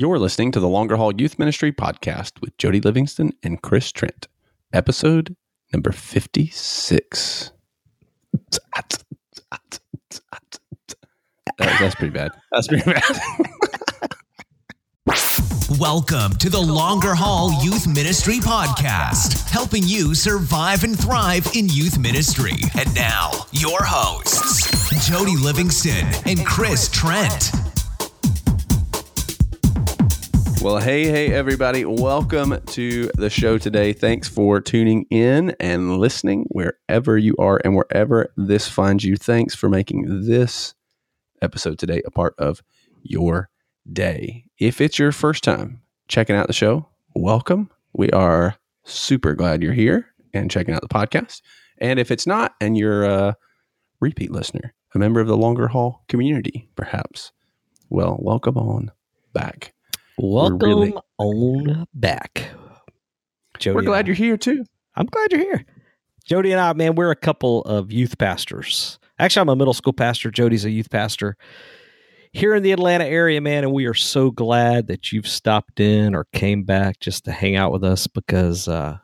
You're listening to the Longer Haul Youth Ministry podcast with Jody Livingston and Chris Trent, episode number 56. That- that's pretty bad. That's pretty bad. Welcome to the Longer Haul Youth Ministry Podcast, helping you survive and thrive in youth ministry. And now, your hosts, Jody Livingston and Chris Trent. Well, hey, hey, everybody. Welcome to the show today. Thanks for tuning in and listening wherever you are and wherever this finds you. Thanks for making this episode today a part of your day. If it's your first time checking out the show, welcome. We are super glad you're here and checking out the podcast. And if it's not, and you're a repeat listener, a member of the longer haul community, perhaps, well, welcome on back. Welcome really- on back. Jody We're glad you're here too. I'm glad you're here. Jody and I, man, we're a couple of youth pastors. Actually, I'm a middle school pastor. Jody's a youth pastor here in the Atlanta area, man. And we are so glad that you've stopped in or came back just to hang out with us because uh,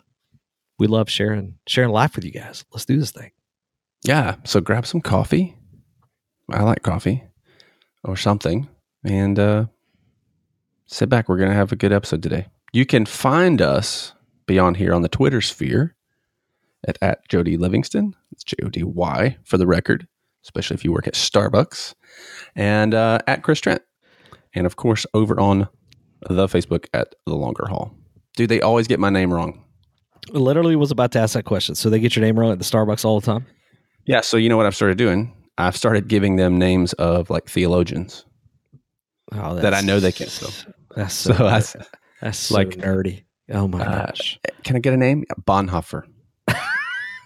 we love sharing sharing life with you guys. Let's do this thing. Yeah. So grab some coffee. I like coffee or something. And uh, sit back. We're going to have a good episode today. You can find us beyond here on the Twitter sphere at, at Jody Livingston. It's J O D Y for the record, especially if you work at Starbucks. And uh, at Chris Trent. And of course, over on the Facebook at The Longer Haul. Dude, they always get my name wrong. Literally was about to ask that question. So they get your name wrong at the Starbucks all the time. Yeah. So you know what I've started doing? I've started giving them names of like theologians. Oh, That I know they can't spell. That's so, So I, nerd. that's so like, nerdy. Oh my uh, gosh. can I get a name? Bonhoeffer.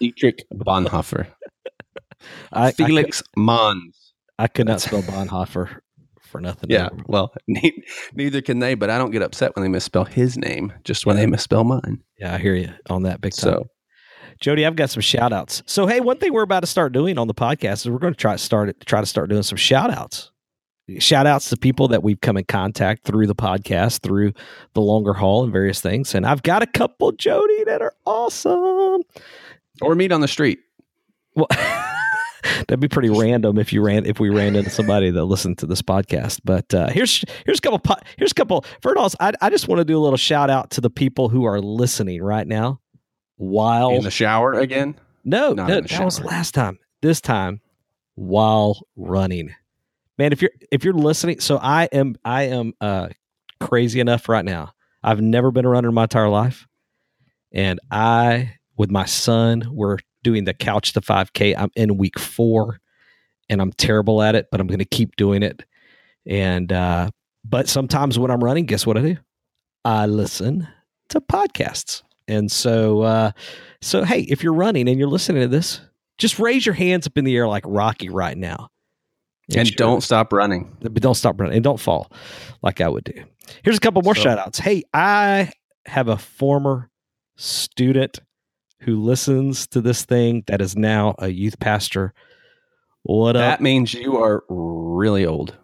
Dietrich Bonhoeffer. I, I, Felix Mons. I could not spell Bonhoeffer for nothing. Yeah. ever. Well, ne- neither can they, but I don't get upset when they misspell his name, just when they misspell mine. Yeah, I hear you on that big time. So, Jody, I've got some shout outs. So, hey, one thing we're about to start doing on the podcast is we're going to try to start it, try to start doing some shout outs. Shout outs to people that we've come in contact through the podcast, through the longer haul and various things. And I've got a couple, Jody, that are awesome. or meet on the street. Well, that'd be pretty random if you ran if we ran into somebody that listened to this podcast. But uh, here's here's a couple po- here's a couple. All, I, I just want to do a little shout out to the people who are listening right now. While In the shower again. no, not no in the that was last time. This time, while running, man. If you're if you're listening, so I am I am uh crazy enough right now. I've never been a runner in my entire life, and I with my son we're doing the couch to 5K. I'm in week four, and I'm terrible at it, but I'm going to keep doing it. And uh, but sometimes when I'm running, guess what I do? I listen to podcasts. And so, uh, so hey, if you're running and you're listening to this, just raise your hands up in the air like Rocky right now. And sure- don't stop running. but don't stop running and don't fall like I would do. Here's a couple more So- shout outs. Hey, I have a former student who listens to this thing that is now a youth pastor. What up? That means you are really old.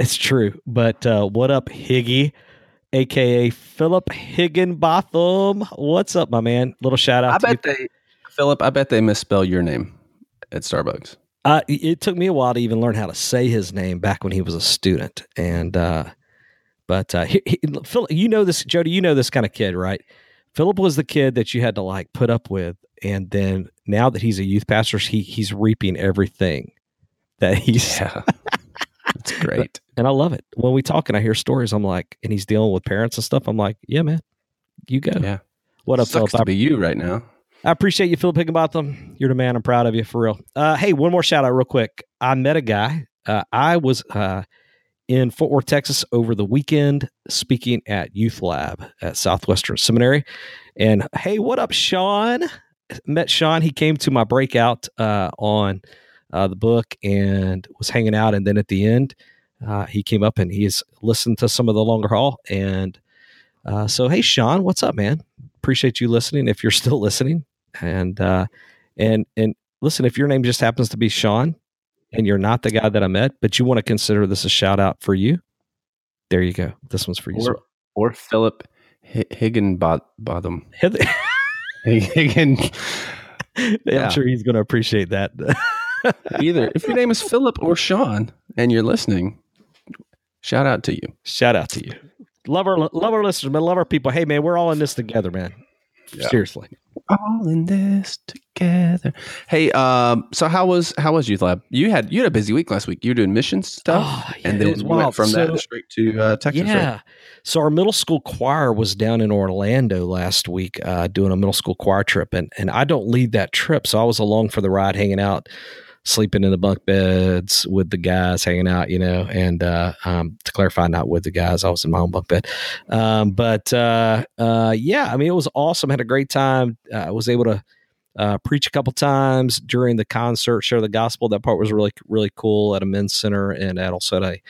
It's true. But uh, what up, Higgy, aka Philip Higginbotham? What's up, my man? Little shout out I to you. they, Philip, I bet they misspell your name at Starbucks. Uh, it took me a while to even learn how to say his name back when he was a student, and uh, but uh, he, he, Phil, you know this, Jody, you know this kind of kid, right? Philip was the kid that you had to like put up with, and then now that he's a youth pastor, he he's reaping everything that he's, Yeah. That's great. and I love it. When we talk and I hear stories, I'm like, and he's dealing with parents and stuff. I'm like, yeah, man, you go. Yeah. What up, Sucks Philip? to be you right now. I appreciate you, Philip Higginbotham. You're the man. I'm proud of you for real. Uh, hey, one more shout out, real quick. I met a guy. Uh, I was uh, in Fort Worth, Texas, over the weekend speaking at Youth Lab at Southwestern Seminary. And hey, what up, Sean? Met Sean. He came to my breakout uh, on uh, the book and was hanging out. And then at the end, uh, he came up and he's listened to some of the longer haul. And so, hey, Sean, what's up, man? Appreciate you listening. If you're still listening, and uh, and and listen, if your name just happens to be Sean, and you're not the guy that I met, but you want to consider this a shout out for you, There you go. This one's for you. Or, or Philip H- Higginbotham. Higgin. I'm sure he's going to appreciate that. Either if your name is Philip or Sean and you're listening, shout out to you. Shout out to you. Love our love our listeners, man. Love our people. Hey, man, we're all in this together, man. Yeah. Seriously. All in this together. Hey, um, so how was how was Youth Lab? You had you had a busy week last week. You were doing mission stuff, Oh, yeah, and it then was you went from So- that straight to uh, Texas. yeah. right? So our middle school choir was down in Orlando last week, uh, doing a middle school choir trip, and and I don't lead that trip, so I was along for the ride, hanging out, sleeping in the bunk beds with the guys, hanging out, you know. And uh, um, to clarify, not with the guys, I was in my own bunk bed. Um, but uh, uh, yeah, I mean, it was awesome. Had a great time. Uh, I was able to. Uh, preach a couple times during the concert, share the gospel. That part was really, really cool at a men's center and at also at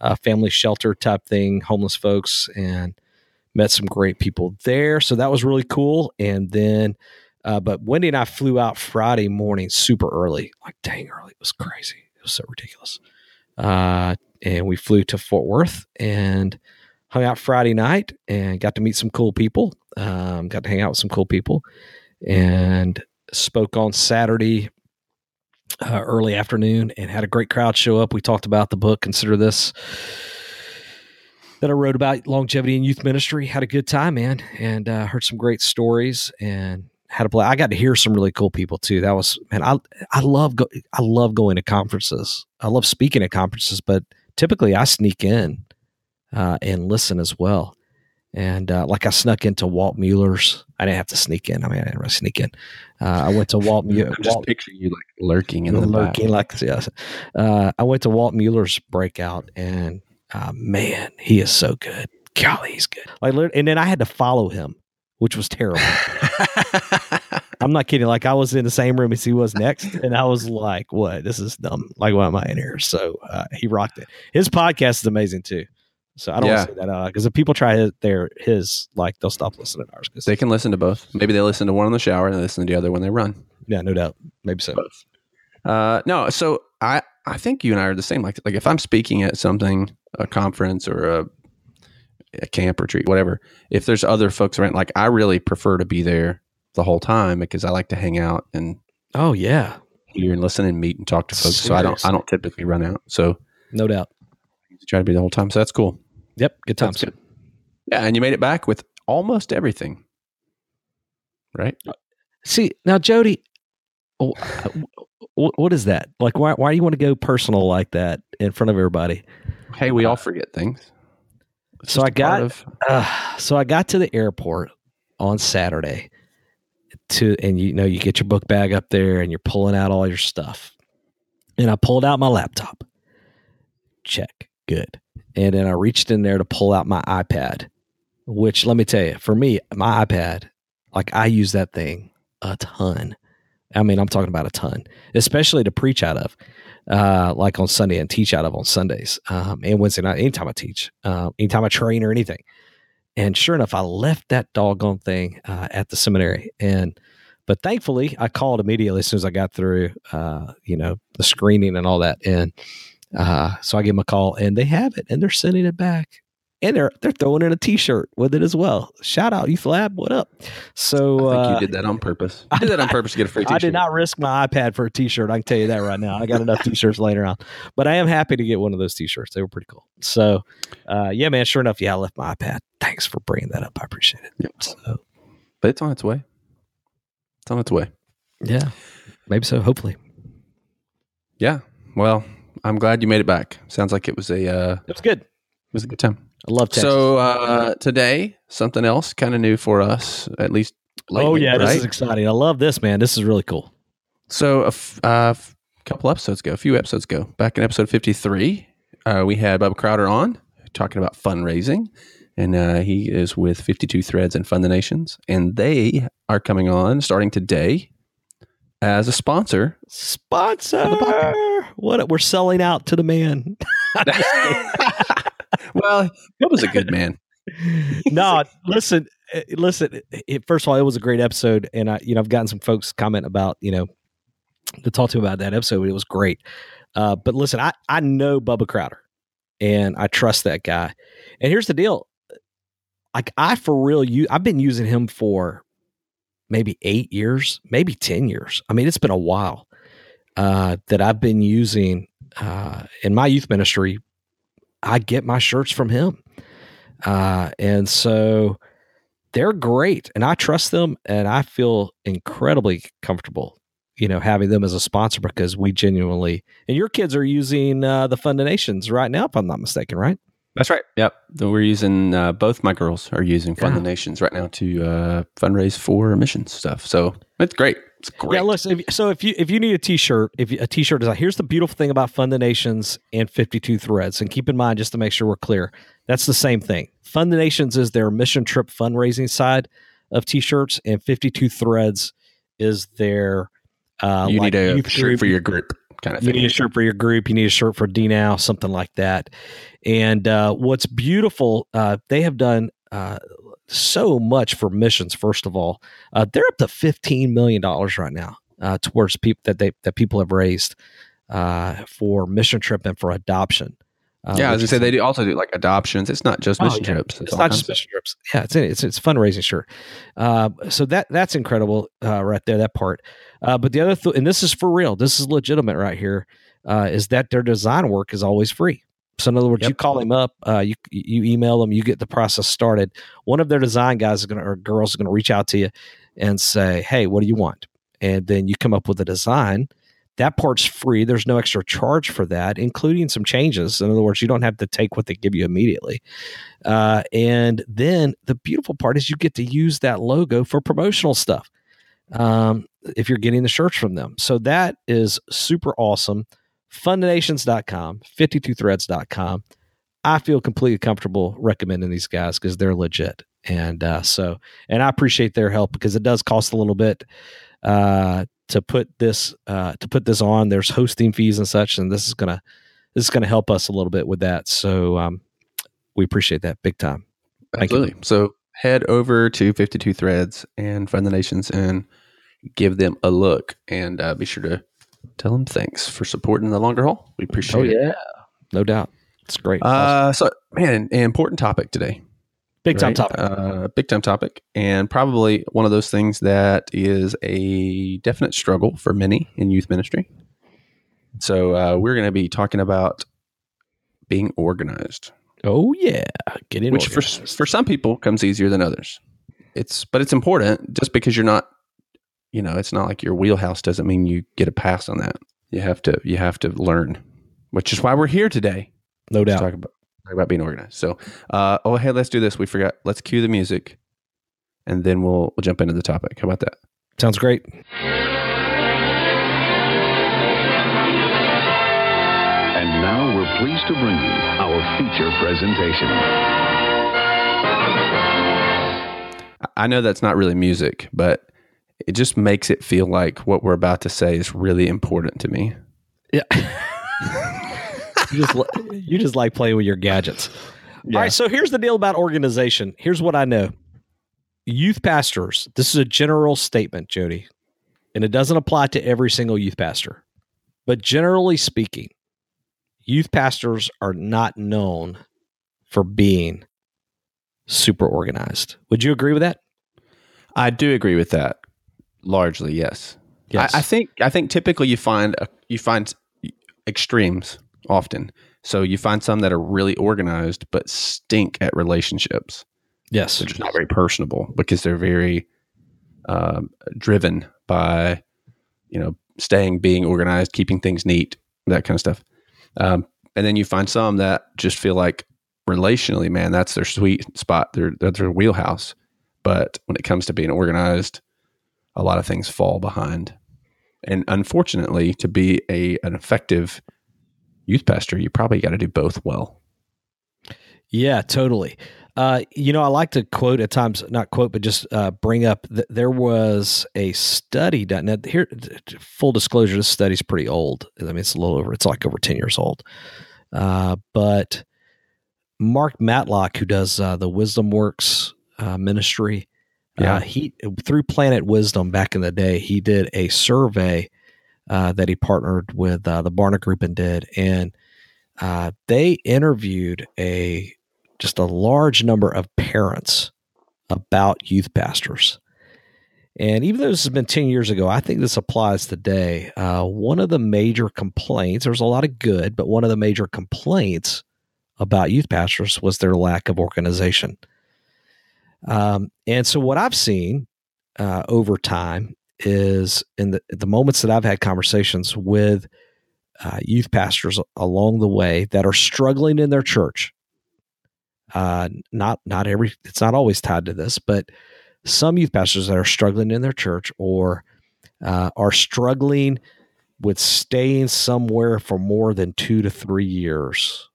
a family shelter type thing, homeless folks, and met some great people there. So that was really cool. And then, uh, but Wendy and I flew out Friday morning super early, like dang early. It was crazy. It was so ridiculous. Uh, and we flew to Fort Worth and hung out Friday night and got to meet some cool people. Um, got to hang out with some cool people and spoke on Saturday uh, early afternoon and had a great crowd show up. We talked about the book, Consider This, that I wrote about longevity in youth ministry. Had a good time, man, and uh, heard some great stories and had a play. I got to hear some really cool people too. That was man, I I love go, I love going to conferences. I love speaking at conferences, but typically I sneak in uh, and listen as well. And uh, like I snuck into Walt Mueller's. I didn't have to sneak in. I mean, I didn't really sneak in. Uh, I went to Walt Mueller. I'm just picturing you like lurking in the back. lurking like yes. Uh, I went to Walt Mueller's breakout, and uh, man, he is so good. Golly, he's good. Like, and then I had to follow him, which was terrible. I'm not kidding. Like, I was in the same room as he was next, and I was like, "What? This is dumb. Like, why am I in here?" So uh, he rocked it. His podcast is amazing too. So I don't Yeah. want to say that because if people try his, their his, like, they'll stop listening to ours. Cause they can listen to both. Maybe they listen to one in the shower and they listen to the other when they run. yeah, no doubt, maybe so. Both. Uh, no, so I I think you and I are the same. Like like if I'm speaking at something, a conference or a a camp retreat, whatever. If there's other folks around, like I really prefer to be there the whole time because I like to hang out and Oh yeah, hear and listen and meet and talk to folks. So I don't I don't typically run out. So no doubt. Try to be the whole time. So that's cool. Yep, good times. good. Yeah, and you made it back with almost everything. Right? Uh, see now, Jody, uh, wh- what is that? Like, why why do you want to go personal like that in front of everybody? Hey, we all uh, forget things. It's So I got- of- Uh, so I got to the airport on Saturday to, and you know, you get your book bag up there and you're pulling out all your stuff. And I pulled out my laptop. Check, good. And then I reached in there to pull out my iPad, which let me tell you, for me, my iPad, like I use that thing a ton. I mean, I'm talking about a ton, especially to preach out of, uh, like on Sunday and teach out of on Sundays um, and Wednesday night. Anytime I teach, uh, anytime I train or anything. And sure enough, I left that doggone thing uh, at the seminary. And but thankfully, I called immediately as soon as I got through, uh, you know, the screening and all that. And uh, so I gave them a call, and they have it, and they're sending it back, and they're they're throwing in a T-shirt with it as well. Shout out Youth Lab, what up? So I think uh, you did that on purpose. You did that on purpose to get a free t-shirt. I did not risk my iPad for a T-shirt. I can tell you that right now. I got enough T-shirts laying around, but I am happy to get one of those T-shirts. They were pretty cool. So, uh, yeah, man. Sure enough, yeah, I left my iPad. Thanks for bringing that up. I appreciate it. Yep. So, But it's on its way. It's on its way. yeah, maybe so. Hopefully, Yeah. Well, I'm glad you made it back. Sounds like it was a uh, it was good. it was a good time. I love Texas. So uh, today, something else kind of new for us, at least. Lately, oh yeah, right? this is exciting. I love this, man. This is really cool. So a f- uh, f- couple episodes ago, a few episodes ago, back in episode 53, uh, we had Bob Crowder on talking about fundraising. And uh, he is with 52 Threads and Fund the Nations. And they are coming on starting today as a sponsor. Sponsor. For the podcast. What we're selling out to the man. well, that was a good man. no, listen, uh, listen. It, first of all, it was a great episode, and I, you know, I've gotten some folks comment about, you know, to talk to about that episode. It was great. Uh, but listen, I I know Bubba Crowder. and I trust that guy. And here's the deal: like I for real, you I've been using him for maybe eight years, maybe ten years. I mean, it's been a while uh, that I've been using uh, in my youth ministry. I get my shirts from him, uh, and so they're great, and I trust them, and I feel incredibly comfortable you know having them as a sponsor because we genuinely and your kids are using uh, the Fund Nations right now if i'm not mistaken right? That's right. Yep. We're using uh, both my girls are using fund yeah. the nations right now to uh, fundraise for emissions stuff. So it's great it's great yeah listen if, so if you if you need a t-shirt if you, a t-shirt design here's the beautiful thing about fund the nations and 52 threads and keep in mind just to make sure we're clear that's the same thing fund the nations is their mission trip fundraising side of t-shirts and 52 threads is their uh, you like need a shirt group. for your group, kind of thing. You need a shirt for your group. You need a shirt for DNOW, something like that. And uh, what's beautiful, uh, they have done uh, so much for missions. First of all, uh, they're up to fifteen million dollars right now uh, towards people that they that people have raised for mission trip and for adoption. Uh, yeah, as I say, they do also do like adoptions. It's not just oh, mission yeah. trips. It's, it's not just mission trips. Yeah, it's it's it's fundraising, sure. Uh, so that that's incredible, uh, right there. That part. Uh, but the other, th- and this is for real. This is legitimate, right here. Uh, is that their design work is always free. So in other words, yep. you call him up, uh, you you email them, you get the process started. One of their design guys is going or girls is going to reach out to you and say, "Hey, what do you want?" And then you come up with a design that part's free. There's no extra charge for that, including some changes. In other words, you don't have to take what they give you immediately. Uh, and then the beautiful part is you get to use that logo for promotional stuff um, if you're getting the shirts from them. So that is super awesome. Fundthenations.com, 52threads.com. I feel completely comfortable recommending these guys because they're legit. And uh, so, and I appreciate their help because it does cost a little bit uh, to put this uh, to put this on. There's hosting fees and such, and this is gonna this is gonna help us a little bit with that. So um, we appreciate that big time. Thank Absolutely. You. So head over to 52 Threads and Fund the Nations and give them a look, and uh, be sure to tell them thanks for supporting the longer haul. We appreciate oh, it. yeah, no doubt. It's great. Uh, awesome. So, man, an important topic today. Big time topic. Uh, big time topic. And probably one of those things that is a definite struggle for many in youth ministry. So uh, we're going to be talking about being organized. Oh yeah, getting which organized. for for some people comes easier than others. It's but it's important just because you're not, you know, it's not like your wheelhouse doesn't mean you get a pass on that. You have to you have to learn, which is why we're here today. No doubt. Talk about talk about being organized. So, uh, oh hey, let's do this. We forgot. Let's cue the music, and then we'll we'll jump into the topic. How about that? Sounds great. And now we're pleased to bring you our feature presentation. I know that's not really music, but it just makes it feel like what we're about to say is really important to me. Yeah. you just you just like playing with your gadgets. Yeah. All right, so here's the deal about organization. Here's what I know. Youth pastors, this is a general statement, Jody, and it doesn't apply to every single youth pastor. But generally speaking, youth pastors are not known for being super organized. Would you agree with that? I do agree with that. Largely, yes. Yes. I, I think I think typically you find a, you find extremes often. So you find some that are really organized but stink at relationships. Yes, they're just not very personable because they're very um, driven by you know staying, being organized, keeping things neat, that kind of stuff. Um, and then you find some that just feel like relationally, man, that's their sweet spot, their that's their wheelhouse. But when it comes to being organized, a lot of things fall behind. And unfortunately, to be a an effective youth pastor, you probably got to do both well. Yeah, totally. Uh, you know, I like to quote at times, not quote, but just uh, bring up that there was a study done. Now, here, full disclosure, this study's pretty old. I mean, it's a little over, it's like over 10 years old. Uh, but Mark Matlock, who does uh, the Wisdom Works uh, uh, yeah. he through Planet Wisdom back in the day, he did a survey uh, that he partnered with uh, the Barna Group and did. And uh, they interviewed a just a large number of parents about youth pastors. And even though this has been 10 years ago, I think this applies today. Uh, one of the major complaints, there's a lot of good, but one of the major complaints about youth pastors was their lack of organization. Um, and so, what I've seen uh, over time is in the, the moments that I've had conversations with uh, youth pastors along the way that are struggling in their church. Uh, not not every it's not always tied to this, but some youth pastors that are struggling in their church or uh, are struggling with staying somewhere for more than two to three years.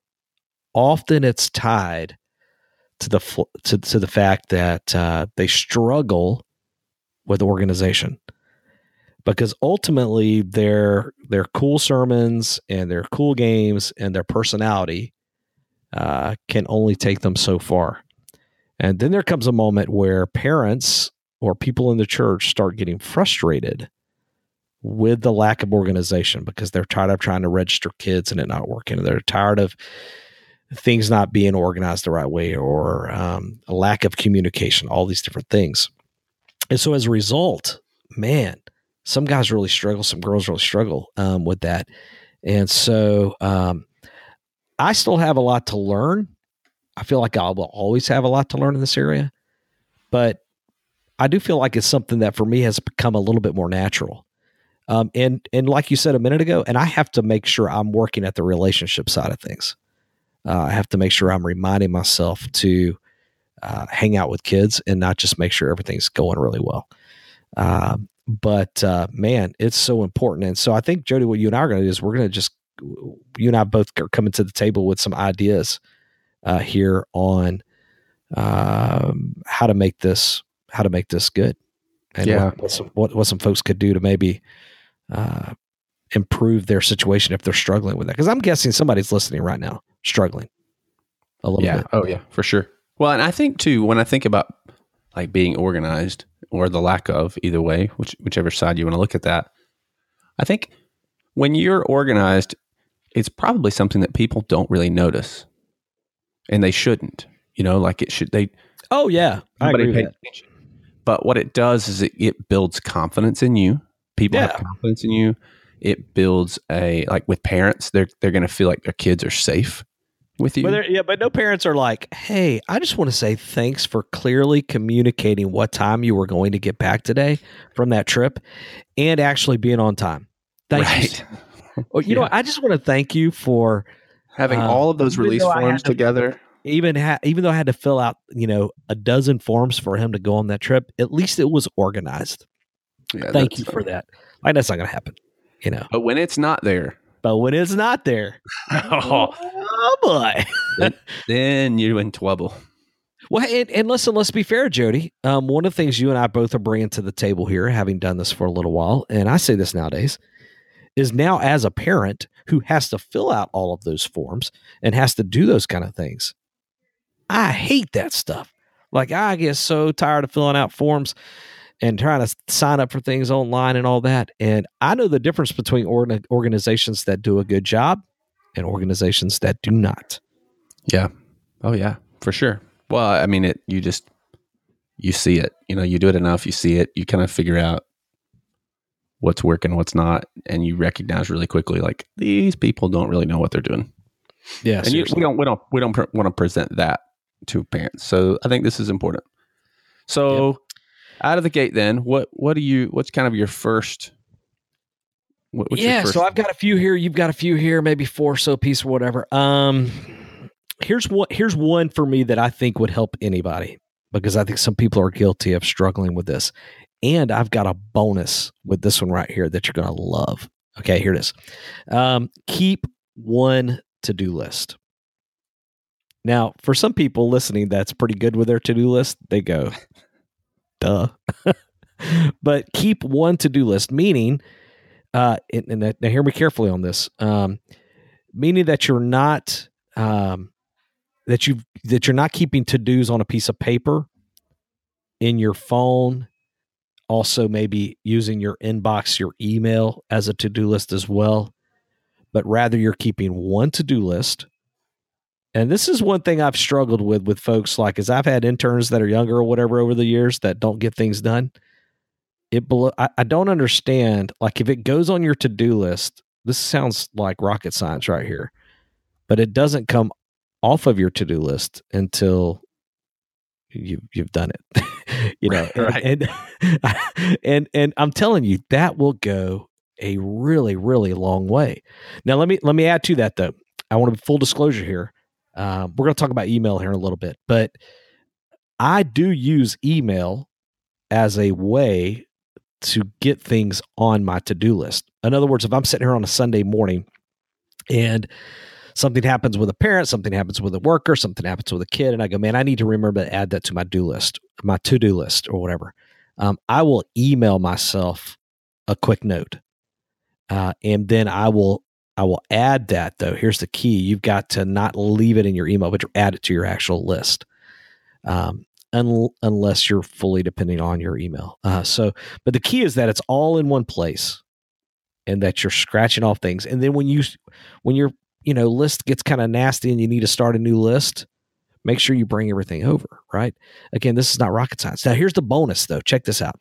Often it's tied to the to, to the fact that uh, they struggle with organization because ultimately their their cool sermons and their cool games and their personality uh, can only take them so far. And then there comes a moment where parents or people in the church start getting frustrated with the lack of organization because they're tired of trying to register kids and it not working. They're tired of things not being organized the right way or um, a lack of communication, all these different things. And so as a result, man, some guys really struggle, some girls really struggle um, with that. And so um, I still have a lot to learn. I feel like I will always have a lot to learn in this area, but I do feel like it's something that for me has become a little bit more natural. Um, and and like you said a minute ago, and I have to make sure I'm working at the relationship side of things. Uh, I have to make sure I'm reminding myself to uh, hang out with kids and not just make sure everything's going really well. Um, but uh, man, it's so important. And so I think Jody, what you and I are going to do is we're going to just you and I both are coming to the table with some ideas uh, here on um, how to make this how to make this good, and yeah. what, what, some, what, what some folks could do to maybe uh, improve their situation if they're struggling with that. Because I'm guessing somebody's listening right now struggling a little yeah. bit. Oh yeah, for sure. Well, and I think too when I think about like being organized or the lack of either way, which, whichever side you want to look at that, I think when you're organized, it's probably something that people don't really notice, and they shouldn't. You know, like it should. They. Oh yeah, I agree with that. Attention. But what it does is it, it builds confidence in you. People yeah. have confidence in you. It builds a like with parents, they're they're going to feel like their kids are safe with you. But yeah, but no parents are like, "Hey, I just want to say thanks for clearly communicating what time you were going to get back today from that trip, and actually being on time." Thank right. you. Well, you yeah. know, I just want to thank you for having um, all of those release forms to, together. Even ha- even though I had to fill out, you know, a dozen forms for him to go on that trip, at least it was organized. Yeah, thank you for that. Like that's not going to happen, you know. But when it's not there, but when it's not there, oh, oh boy, then, then, you're in trouble. Well, and, and, listen, let's be fair, Jody. Um, one of the things you and I both are bringing to the table here, having done this for a little while, and I say this nowadays, is now as a parent who has to fill out all of those forms and has to do those kind of things. I hate that stuff. Like I get so tired of filling out forms and trying to sign up for things online and all that. And I know the difference between organizations that do a good job and organizations that do not. Yeah. Oh yeah, for sure. Well, I mean it you just you see it. You know, you do it enough, you see it, you kind of figure out what's working, what's not, and you recognize really quickly like these people don't really know what they're doing. Yeah, and you, we don't we don't we don't pr- want to present that to parents. So I think this is important. So yep. Out of the gate, then what what do you what's kind of your first? What, yeah, first so I've got a few here. You've got a few here, maybe four so piece or whatever. Um, here's one here's one for me that I think would help anybody because I think some people are guilty of struggling with this. And I've got a bonus with this one right here that you're going to love. Okay, here it is. Um, keep one to do list. Now, for some people listening, that's pretty good with their to do list. They go, duh. but keep one to do list, meaning, uh, and, and, now hear me carefully on this, um, meaning that you're not, um, that you that you're not keeping to dos on a piece of paper in your phone also maybe using your inbox, your email as a to do list as well. but rather you're keeping one to do list. And this is one thing I've struggled with with folks like is I've had interns that are younger or whatever over the years that don't get things done. It I, I don't understand like if it goes on your to do list, this sounds like rocket science right here, but it doesn't come off of your to do list until you you've done it. you know, right. and, and and and I'm telling you that will go a really really long way. Now let me let me add to that though. I want to be full disclosure here. Um, we're going to talk about email here in a little bit, but I do use email as a way to get things on my to do list. In other words, if I'm sitting here on a Sunday morning and something happens with a parent, something happens with a worker, something happens with a kid, and I go, man, I need to remember to add that to my do list, my to do list, or whatever. Um, I will email myself a quick note, uh, and then I will I will add that though. Here's the key: you've got to not leave it in your email, but add it to your actual list. Um, un- unless you're fully depending on your email. Uh, so, but the key is that it's all in one place, and that you're scratching off things. And then when you when your you know list gets kind of nasty and you need to start a new list, make sure you bring everything over. Right? Again, this is not rocket science. Now, here's the bonus though. Check this out.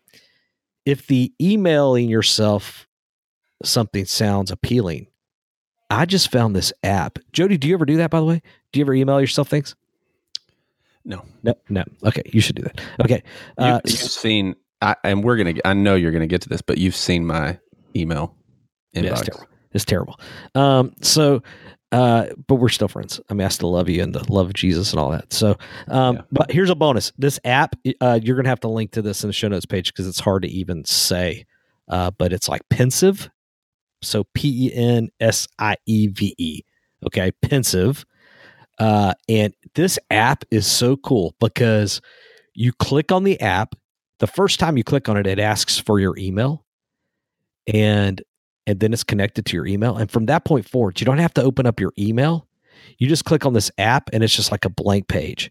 If the emailing yourself something sounds appealing, I just found this app. Jody, do you ever do that? By the way, do you ever email yourself things? No, no, no. Okay, you should do that. Okay, uh, you, have seen, I, and we're gonna. I know you're gonna get to this, but you've seen my email inbox. Yeah, it's terrible. It's terrible. Um, so, uh, but we're still friends. I mean, I still love you and the love of Jesus and all that. So, um, yeah. but here's a bonus. This app, uh, you're gonna have to link to this in the show notes page because it's hard to even say. Uh, but it's like Pensieve. So P E N S I E V E. Okay, Pensieve. Uh, and this app is so cool because you click on the app. The first time you click on it, it asks for your email, and and then it's connected to your email. And from that point forward, you don't have to open up your email. You just click on this app, and it's just like a blank page,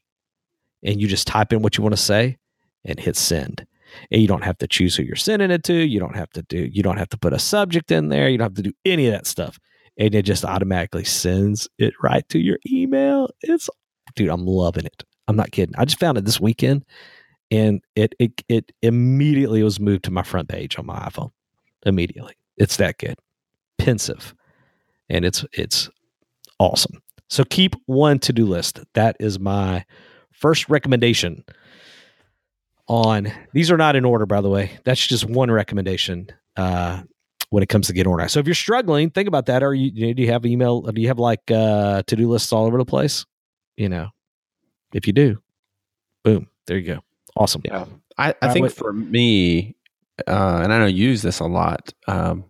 and you just type in what you want to say and hit send. And you don't have to choose who you're sending it to. You don't have to do. You don't have to put a subject in there. You don't have to do any of that stuff and it just automatically sends it right to your email. It's dude, I'm loving it. I'm not kidding. I just found it this weekend and it it it immediately was moved to my front page on my iPhone. Immediately. It's that good. Pensieve. And it's it's awesome. So keep one to-do list. That is my first recommendation on these are not in order by the way. That's just one recommendation uh when it comes to getting organized. So if you're struggling, think about that. Are you do you have email? Do you have like uh, to do lists all over the place? You know, if you do, boom, there you go. Awesome. Yeah, I, I think for me, uh, and I don't use this a lot. Um,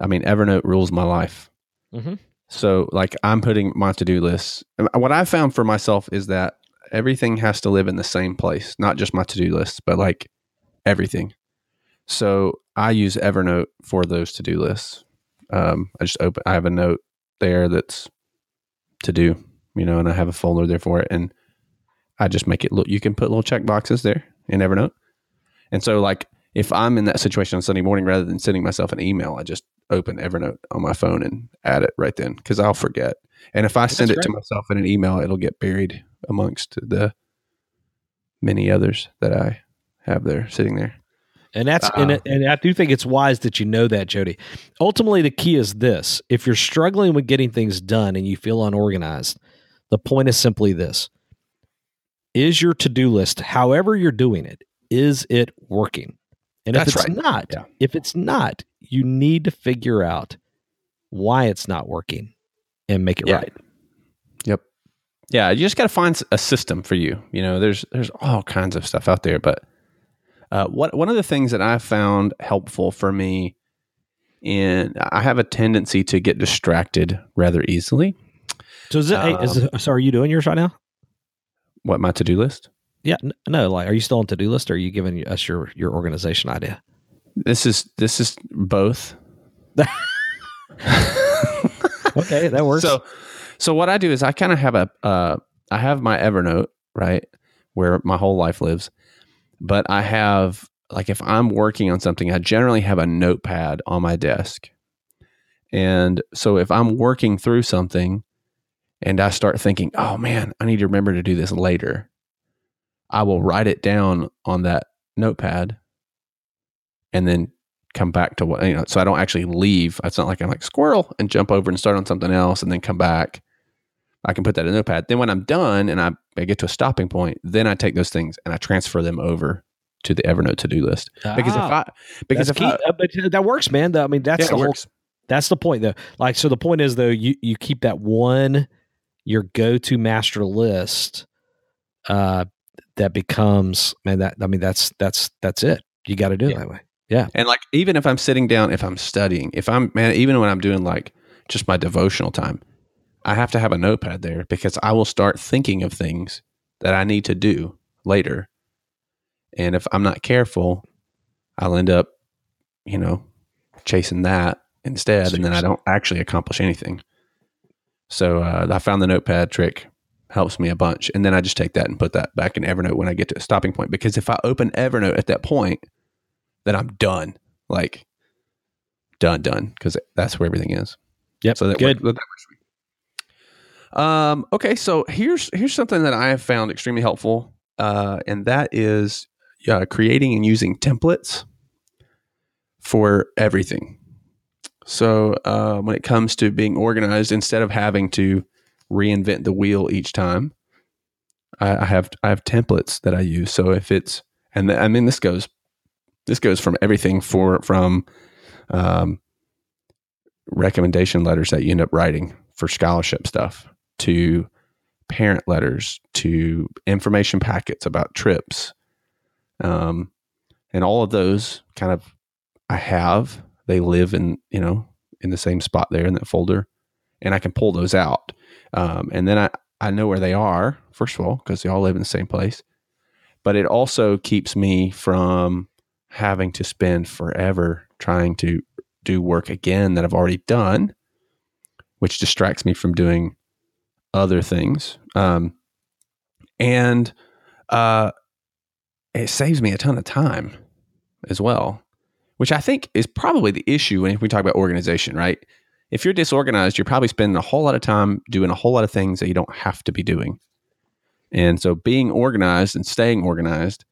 I mean, Evernote rules my life. Mm-hmm. So, like, I'm putting my to do lists. What I found for myself is that everything has to live in the same place, not just my to do lists, but like everything. So I use Evernote for those to do lists. Um, I just open, I have a note there that's to do, you know, and I have a folder there for it. And I just make it look, you can put little check boxes there in Evernote. And so, like, if I'm in that situation on Sunday morning, rather than sending myself an email, I just open Evernote on my phone and add it right then because I'll forget. And if I send That's it to myself in an email, it'll get buried amongst the many others that I have there sitting there. And that's uh-uh. and, um, and I do think it's wise that you know that, Jody. Ultimately, the key is this: if you're struggling with getting things done and you feel unorganized, the point is simply this: is your to-do list, however you're doing it, is it working? And that's if it's right. not, yeah. if it's not, you need to figure out why it's not working and make it yeah. right. Yeah, you just got to find a system for you. You know, there's there's all kinds of stuff out there, but uh, what one of the things that I found helpful for me, and I have a tendency to get distracted rather easily. So is it? Um, is it so are you doing yours right now? What my to do list? Yeah, no. Like, are you still on to do list? or Are you giving us your your organization idea? This is this is both. okay, that works. So, so what I do is I kind of have a uh, I have my Evernote right where my whole life lives, but I have like if I'm working on something, I generally have a notepad on my desk. And so if I'm working through something and I start thinking, oh man, I need to remember to do this later, I will write it down on that notepad and then come back to what, you know, so I don't actually leave. It's not like I'm like squirrel and jump over and start on something else and then come back. I can put that in a notepad. Then when I'm done and I, I get to a stopping point, then I take those things and I transfer them over to the Evernote to do list. Because if Ah, I, because if key. I, Uh, but that works, man. I mean, that's yeah, the whole works. That's the point, though. Like, so the point is, though, you you keep that one your go to master list. Uh, that becomes man. That I mean, that's that's that's it. You got to do it that way. Yeah. And like even if I'm sitting down, if I'm studying, if I'm man, even when I'm doing like just my devotional time, I have to have a notepad there because I will start thinking of things that I need to do later. And if I'm not careful, I'll end up, you know, chasing that instead, and then I don't actually accomplish anything. So uh, I found the notepad trick helps me a bunch, and then I just take that and put that back in Evernote when I get to a stopping point. Because if I open Evernote at that point, then I'm done, like done, done, because that's where everything is. Yep. So that good. works- that works. Um, okay, so here's here's something that I have found extremely helpful, uh, and that is uh, creating and using templates for everything. So uh, when it comes to being organized, instead of having to reinvent the wheel each time, I, I have I have templates that I use. So if it's and th- I mean this goes this goes from everything for from um, recommendation letters that you end up writing for scholarship stuff to parent letters to information packets about trips. Um, and all of those kind of i have they live in you know in the same spot there in that folder and i can pull those out. Um, and then i i know where they are first of all because they all live in the same place. But it also keeps me from having to spend forever trying to do work again that I've already done, which distracts me from doing other things. Um, and uh, it saves me a ton of time as well, which I think is probably the issue when we talk about organization, right? If you're disorganized, you're probably spending a whole lot of time doing a whole lot of things that you don't have to be doing. And so being organized and staying organized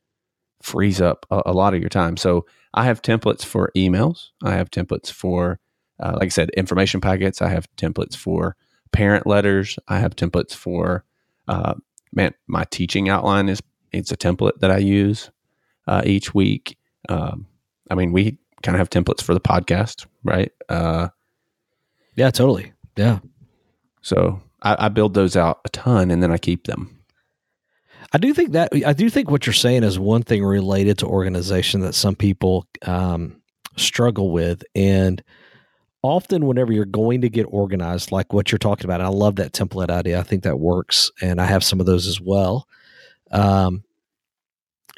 frees up a, a lot of your time. So I have templates for emails. I have templates for, uh, like I said, information packets. I have templates for parent letters. I have templates for, uh, man, my teaching outline is it's a template that I use uh, each week. Um, I mean, we kind of have templates for the podcast, right? Uh, Yeah, totally. Yeah. so I, I build those out a ton, and then I keep them. I do think that I do think what you're saying is one thing related to organization that some people um, struggle with, and often whenever you're going to get organized, like what you're talking about, and I love that template idea. I think that works, and I have some of those as well. Um,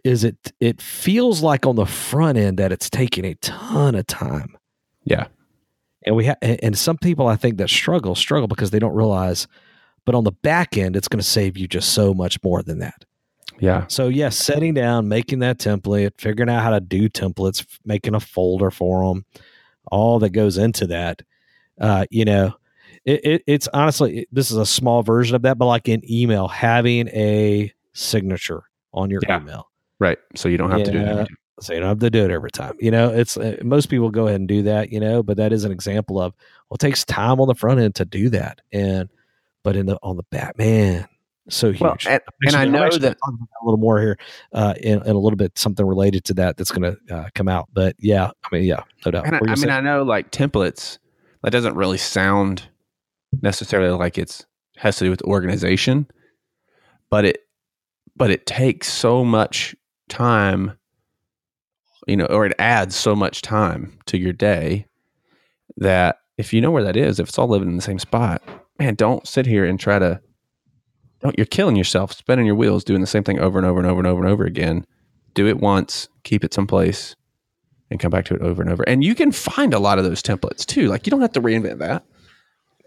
is it? It feels like on the front end that it's taking a ton of time, Yeah, and we ha- and and some people I think that struggle struggle because they don't realize. But on the back end, it's going to save you just so much more than that. yeah, So yes, setting down, making that template, figuring out how to do templates, making a folder for them, all that goes into that. Uh, you know, it, it, it's honestly this is a small version of that, but like in email, having a signature on your Yeah. email, right. So you don't have to do that. so you don't have to do it every time. You know, it's uh, most people go ahead and do that. You know, but that is an example of well, it takes time on the front end to do that, and but in the on the back, man, so huge. Well, and, and I know that gonna talk about that a little more here uh, in, in a little bit, something related to that that's going to uh, come out. But yeah, I mean, yeah, no doubt. And I, What were you I mean. I know like templates, that doesn't really sound necessarily like it's has to do with organization, but it but it takes so much time, you know, or it adds so much time to your day that if you know where that is, if it's all living in the same spot, man, don't sit here and try to don't you're killing yourself spinning your wheels doing the same thing over and over and over and over and over again. Do it once, keep it someplace and come back to it over and over. And you can find a lot of those templates too. Like you don't have to reinvent that.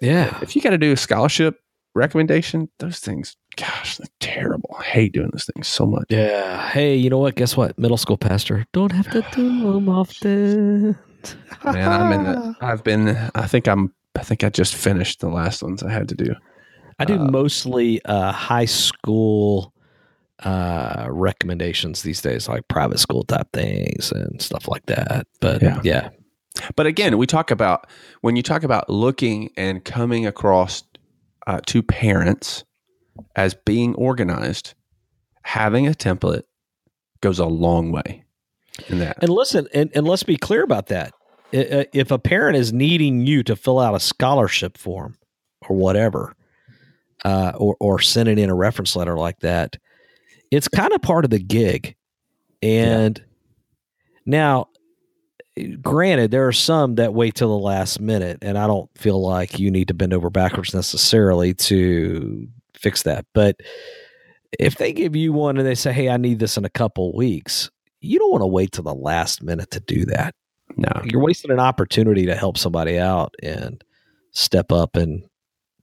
yeah, If you got to do a scholarship recommendation, those things, gosh, they're terrible. I hate doing those things so much. yeah. Hey, you know what? Guess what? Middle school pastor don't have to do them often. Man, I'm in the, I've been, I think I'm, I think I just finished the last ones I had to do. I do Uh, mostly uh, high school uh, recommendations these days, like private school type things and stuff like that. But Yeah. yeah, But again, we talk about when you talk about looking and coming across uh, to parents as being organized, having a template goes a long way in that. And listen, and, and let's be clear about that. I- If a parent is needing you to fill out a scholarship form or whatever, uh, or or sending in a reference letter like that, it's kind of part of the gig. And now, granted, there are some that wait till the last minute, and I don't feel like you need to bend over backwards necessarily to fix that. But if they give you one and they say, "Hey, I need this in a couple weeks," you don't want to wait till the last minute to do that. No, You're wasting an opportunity to help somebody out and step up and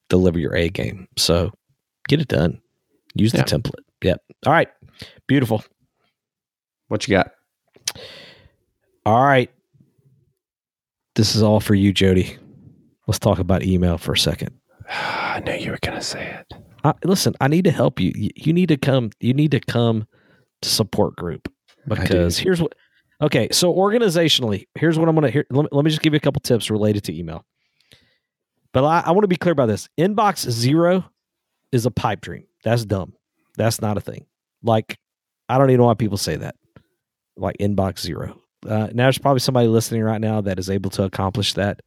deliver your A game. So get it done. Use the template. Yep. All right. Beautiful. what you got? All right. This is all for you, Jody. Let's talk about email for a second. I knew you were going to say it. I, listen, I need to help you. you. You need to come. You need to come to support group because here's what. Okay, so organizationally, here's what I'm gonna. Here, let, me, let me just give you a couple tips related to email. But I, I want to be clear about this. Inbox zero is a pipe dream. That's dumb. That's not a thing. Like, I don't even know why people say that. Like inbox zero. Uh, now there's probably somebody listening right now that is able to accomplish that.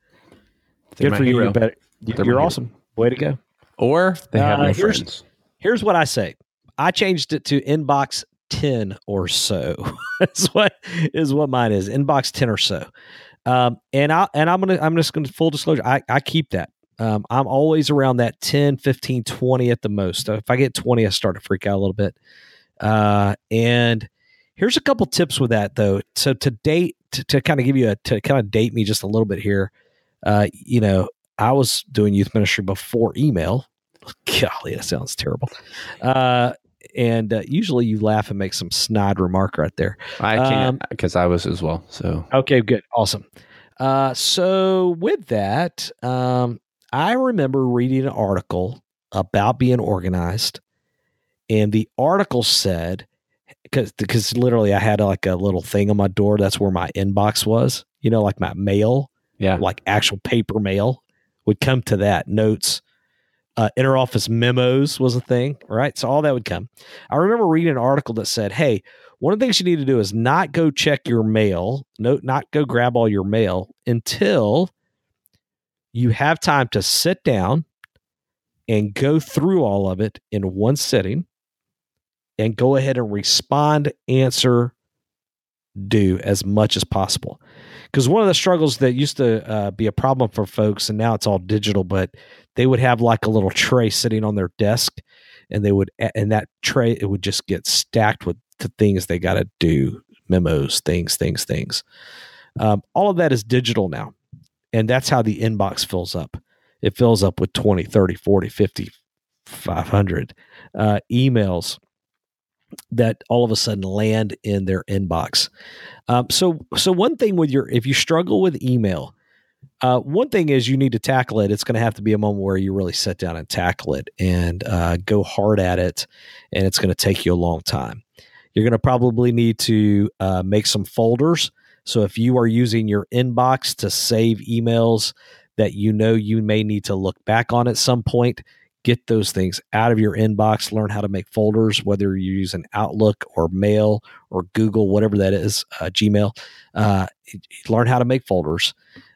They're Good for you. hero. You're, better. You're hero. awesome. Way to go. Or they have Uh, no here's- friends. Here's what I say. I changed it to inbox 10 or so. That's what is what mine is. Inbox 10 or so. Um, and I and I'm gonna I'm just gonna full disclosure. I, I keep that. Um, I'm always around that 10, 15, 20 at the most. If I get 20, I start to freak out a little bit. Uh, and here's a couple tips with that though. So to date, to, to kind of give you a to kind of date me just a little bit here. Uh, you know, I was doing youth ministry before email. Golly, that sounds terrible. Uh, and uh, usually you laugh and make some snide remark right there. I um, can't because I was as well. So Okay, good. Awesome. Uh, so with that, um, I remember reading an article about being organized, and the article said because because literally I had like a little thing on my door. That's where my inbox was. You know, like my mail, yeah, like actual paper mail would come to that. Notes, uh, interoffice memos was a thing, right? So all that would come. I remember reading an article that said, "Hey, one of the things you need to do is not go check your mail, no, not go grab all your mail until you have time to sit down and go through all of it in one sitting, and go ahead and respond, answer, do as much as possible." because one of the struggles that used to uh, be a problem for folks and now it's all digital but they would have like a little tray sitting on their desk and they would and that tray it would just get stacked with the things they got to do memos things things things um, all of that is digital now and that's how the inbox fills up it fills up with 20 30 40 50 500 uh, emails that all of a sudden land in their inbox um, so, so one thing with your, if you struggle with email, uh, one thing is you need to tackle it. It's going to have to be a moment where you really sit down and tackle it and uh, go hard at it, and it's going to take you a long time. You're going to probably need to uh, make some folders. So, if you are using your inbox to save emails that you know you may need to look back on at some point, get those things out of your inbox. Learn how to make folders, whether you're using Outlook or Mail or Google, whatever that is, uh, Gmail. Uh, learn how to make folders.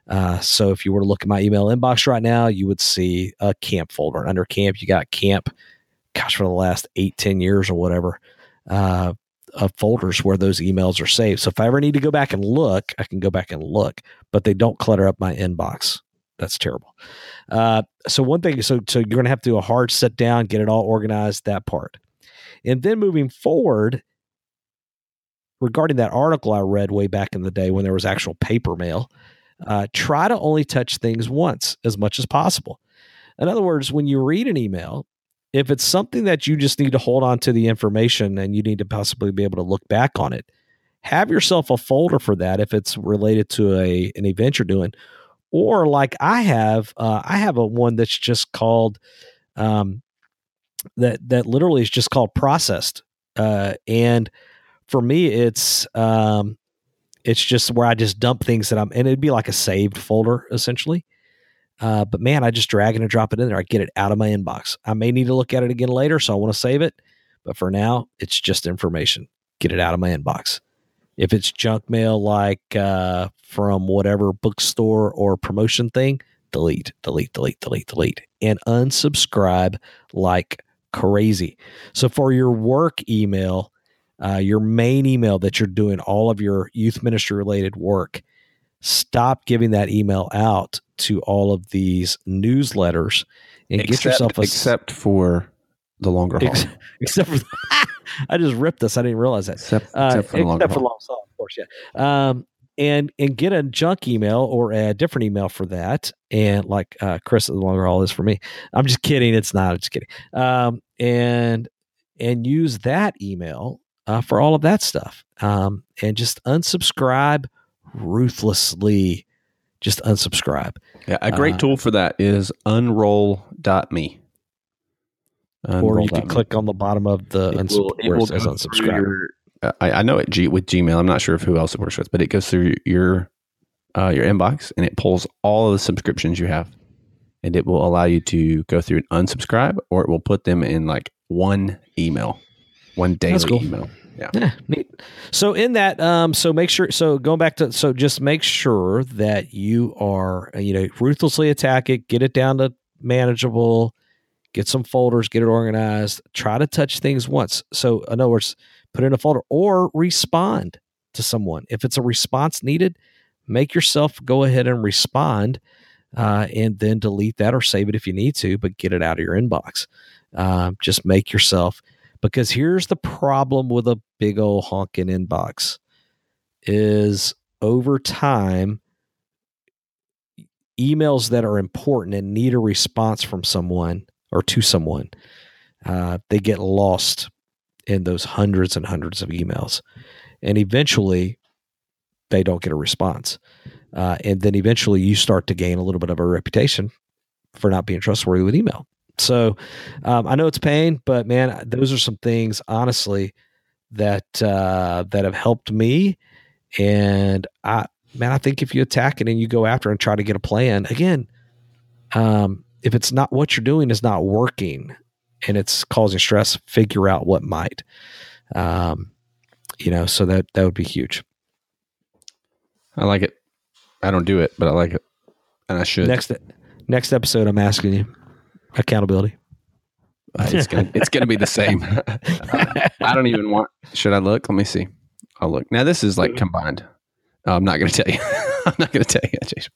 Uh, so if you were to look at my email inbox right now, you would see a camp folder. Under camp, you got camp, gosh, for the last eight, ten years or whatever, uh, of folders where those emails are saved. So if I ever need to go back and look, I can go back and look, but they don't clutter up my inbox. That's terrible. Uh, so one thing, so so you're going to have to do a hard sit down, get it all organized, that part, and then moving forward, regarding that article I read way back in the day when there was actual paper mail, uh, try to only touch things once as much as possible. In other words, when you read an email, if it's something that you just need to hold on to the information and you need to possibly be able to look back on it, have yourself a folder for that if it's related to a an event you're doing, or like I have, uh, I have a one that's just called um, that that literally is just called processed, uh, and for me, it's um, it's just where I just dump things that I'm, and it'd be like a saved folder essentially. Uh, but man, I just drag and drop it in there. I get it out of my inbox. I may need to look at it again later, so I want to save it. But for now, it's just information. Get it out of my inbox. If it's junk mail like uh, from whatever bookstore or promotion thing, delete, delete, delete, delete, delete, and unsubscribe like crazy. So for your work email, uh, your main email that you're doing all of your youth ministry related work, stop giving that email out to all of these newsletters and except, get yourself a except for the longer haul. ex- except for I just ripped this. I didn't realize that. Except, Uh, except for the longer except for long haul, of course, yeah. Um, and and get a junk email or a different email for that. And like uh, Chris, the longer haul is for me. I'm just kidding. It's not. I'm just kidding. Um, and and use that email uh, for all of that stuff. Um, and just unsubscribe ruthlessly. Just unsubscribe. Yeah, a great Uh, tool for that is unroll.me. or you can click on the bottom of the It unsub- will- it where it says unsubscribe. your- I, I know it G, with Gmail. I'm not sure if who else it works with, but it goes through your uh, your inbox and it pulls all of the subscriptions you have, and it will allow you to go through and unsubscribe, or it will put them in like one email, one daily cool. email. Yeah. Yeah, neat. So in that, um, so make sure. So going back to, so just make sure that you are, uh, you know, ruthlessly attack it, get it down to manageable, get some folders, get it organized. Try to touch things once. So in other words, put in a folder or respond to someone if it's a response needed. Make yourself go ahead and respond, uh, and then delete that or save it if you need to, but get it out of your inbox. Um, just make yourself because here's the problem with a big old honking inbox is over time emails that are important and need a response from someone or to someone uh, they get lost in those hundreds and hundreds of emails. And eventually they don't get a response. Uh, and then eventually you start to gain a little bit of a reputation for not being trustworthy with email so um, I know it's pain, but man, those are some things honestly that uh, that have helped me. And I, man, I think if you attack it and you go after and try to get a plan again, um, if it's not what you're doing is not working and it's causing stress, figure out what might. Um, you know, so that that would be huge. I like it. I don't do it, but I like it, and I should. Next next episode, I'm asking you accountability. Uh, it's gonna it's gonna be the same. I don't even want. Should I look? Let me see. I'll look. Now this is like combined. Oh, I'm not gonna tell you. I'm not gonna tell you, Jason.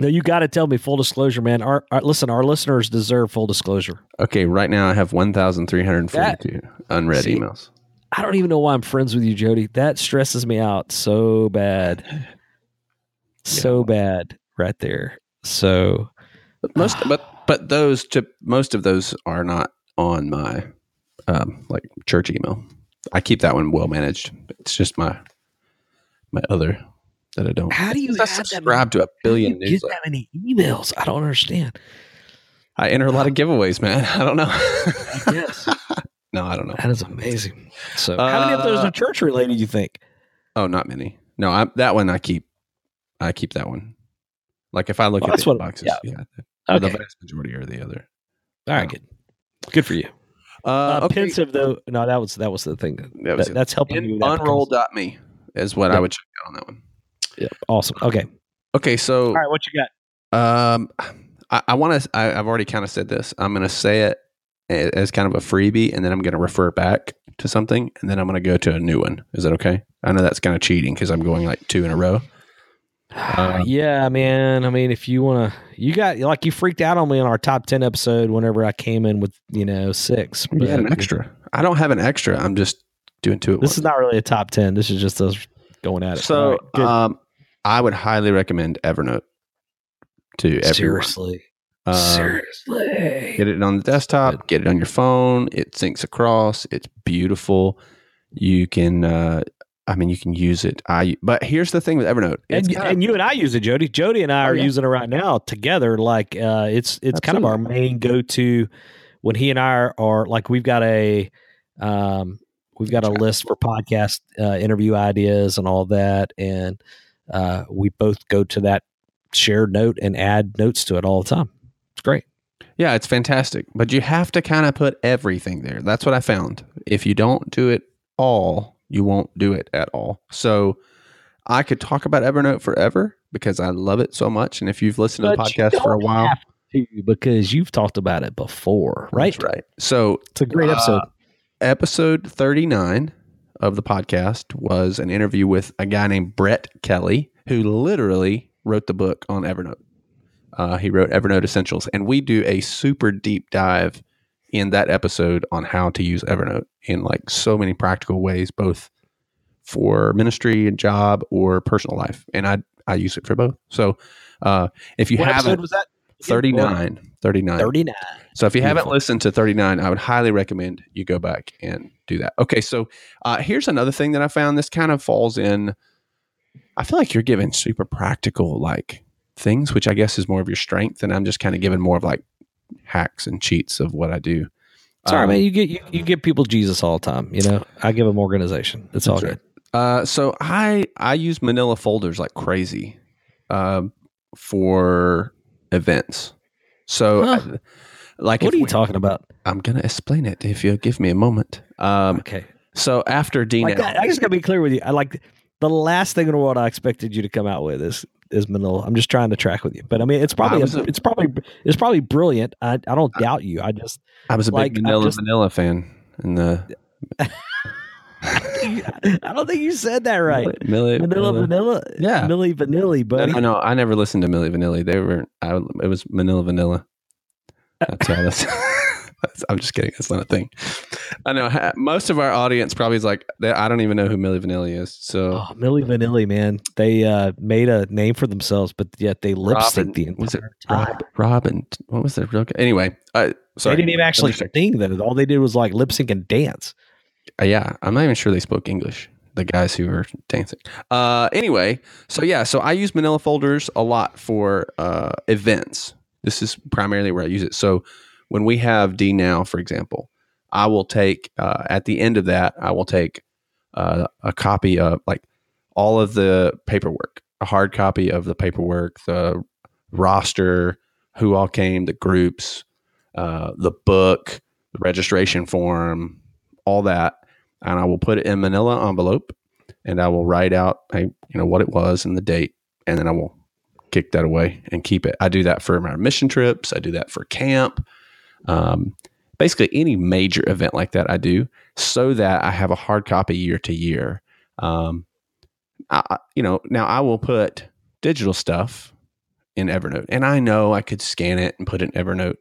No, you got to tell me full disclosure, man. Our, our listen, our listeners deserve full disclosure. Okay, right now I have 1,342 unread See? emails. I don't even know why I'm friends with you, Jody. That stresses me out so bad. So bad right there. So But most, but but those to most of those are not on my um, like church email. I keep that one well managed. It's just my my other that I don't. how do you I have that subscribe to a billion many, get newsletters. that many emails? I don't understand. I enter a lot of giveaways, man. I don't know. Yes. no, I don't know. That is amazing. So how many of those Uh, are church related, you think? Oh, not many. No, I, that one I keep. I keep that one. Like if I look Well, at the what- boxes, yeah. yeah, the, the vast majority are the other. All right, good. Good for you. Uh, Uh, okay. Pensieve though. No, that was that was the thing. That was That- that's helping you. In, with that unroll.me is what I would check out on that one. Yeah, awesome. Okay. Okay, so All right, what you got? Um, I, I want to. I've already kind of said this. I'm going to say it as kind of a freebie, and then I'm going to refer back to something, and then I'm going to go to a new one. Is that okay? I know that's kind of cheating because I'm going like two in a row. Uh, yeah, man. I mean, if you want to, you got like you freaked out on me on our top ten episode whenever I came in with you know six. You had an extra. I don't have an extra. I'm just doing two. At This is not really a top ten. This is just us going at it. So. right, um, I would highly recommend Evernote to everyone. seriously, Um, seriously. Get it on the desktop, get it on your phone. It syncs across. It's beautiful. You can uh, I mean, you can use it. I but here's the thing with Evernote. And, It's kind and you and I use it, Jody. Jody and I Oh, are yeah. using it right now together. Like uh, it's it's kind of our main go to when he and I are, are like we've got a um, we've got a list for podcast uh, interview ideas and all that, and uh, we both go to that shared note and add notes to it all the time. It's great. Yeah, it's fantastic. But you have to kind of put everything there. That's what I found. If you don't do it all, you won't do it at all. So I could talk about Evernote forever because I love it so much. And if you've listened to the podcast for a while, to because you've talked about it before, right? That's right. So It's a great episode. Uh, episode 39 of the podcast was an interview with a guy named Brett Kelly, who literally wrote the book on Evernote. Uh, he wrote Evernote Essentials, and we do a super deep dive in that episode on how to use Evernote in like so many practical ways, both for ministry and job or personal life. And I I use it for both. So uh, if you what haven't, was that? 39, 39. 39. So if you haven't listened to 39, I would highly recommend you go back and do that. Okay, so uh, here's another thing that I found. This kind of falls in. I feel like you're giving super practical like things, which I guess is more of your strength, and I'm just kind of giving more of like hacks and cheats of what I do. Sorry, Um, man. You get you, you give people Jesus all the time. You know, I give them organization. It's all good. Uh, so I I use Manila folders like crazy, um, for events. So, Huh. I- like, What are you we- talking about? I'm gonna explain it if you'll give me a moment. Um, Okay, so after D like that, I just gotta be clear with you. I like the last thing in the world I expected you to come out with is is Manila. I'm just trying to track with you, but I mean, it's probably a, a- it's probably it's probably brilliant. I I don't doubt you. I just I was a like, big Manila just- Vanilla fan. And the I don't think you said that right. Millie, Manila Vanilla, Yeah. Milli Vanilli, No, buddy. no, no, I never listened to Milli Vanilli. They were, I, it was Manila Vanilla. That's that's, that's. I'm just kidding. That's not a thing. I know most of our audience probably is like, I don't even know who Milli Vanilli is. So Oh, Milli Vanilli, man. They uh, made a name for themselves, but yet they lip Robin- sync the entire was it time. Rob, Robin? What was their real? Anyway, uh, sorry. They didn't even actually sing that. All they did was like lip sync and dance. Uh, yeah, I'm not even sure they spoke English. The guys who were dancing. Uh, anyway, so yeah, so I use Manila folders a lot for uh, events. This is primarily where I use it. So when we have D now, for example, I will take uh, at the end of that, I will take uh, a copy of like all of the paperwork, a hard copy of the paperwork, the roster, who all came, the groups, uh, the book, the registration form, all that, and I will put it in Manila envelope, and I will write out, hey, you know, what it was and the date, and then I will kick that away and keep it. I do that for my mission trips. I do that for camp. Um, basically, any major event like that, I do so that I have a hard copy year to year. Um, I, you know, now I will put digital stuff in Evernote, and I know I could scan it and put it in Evernote,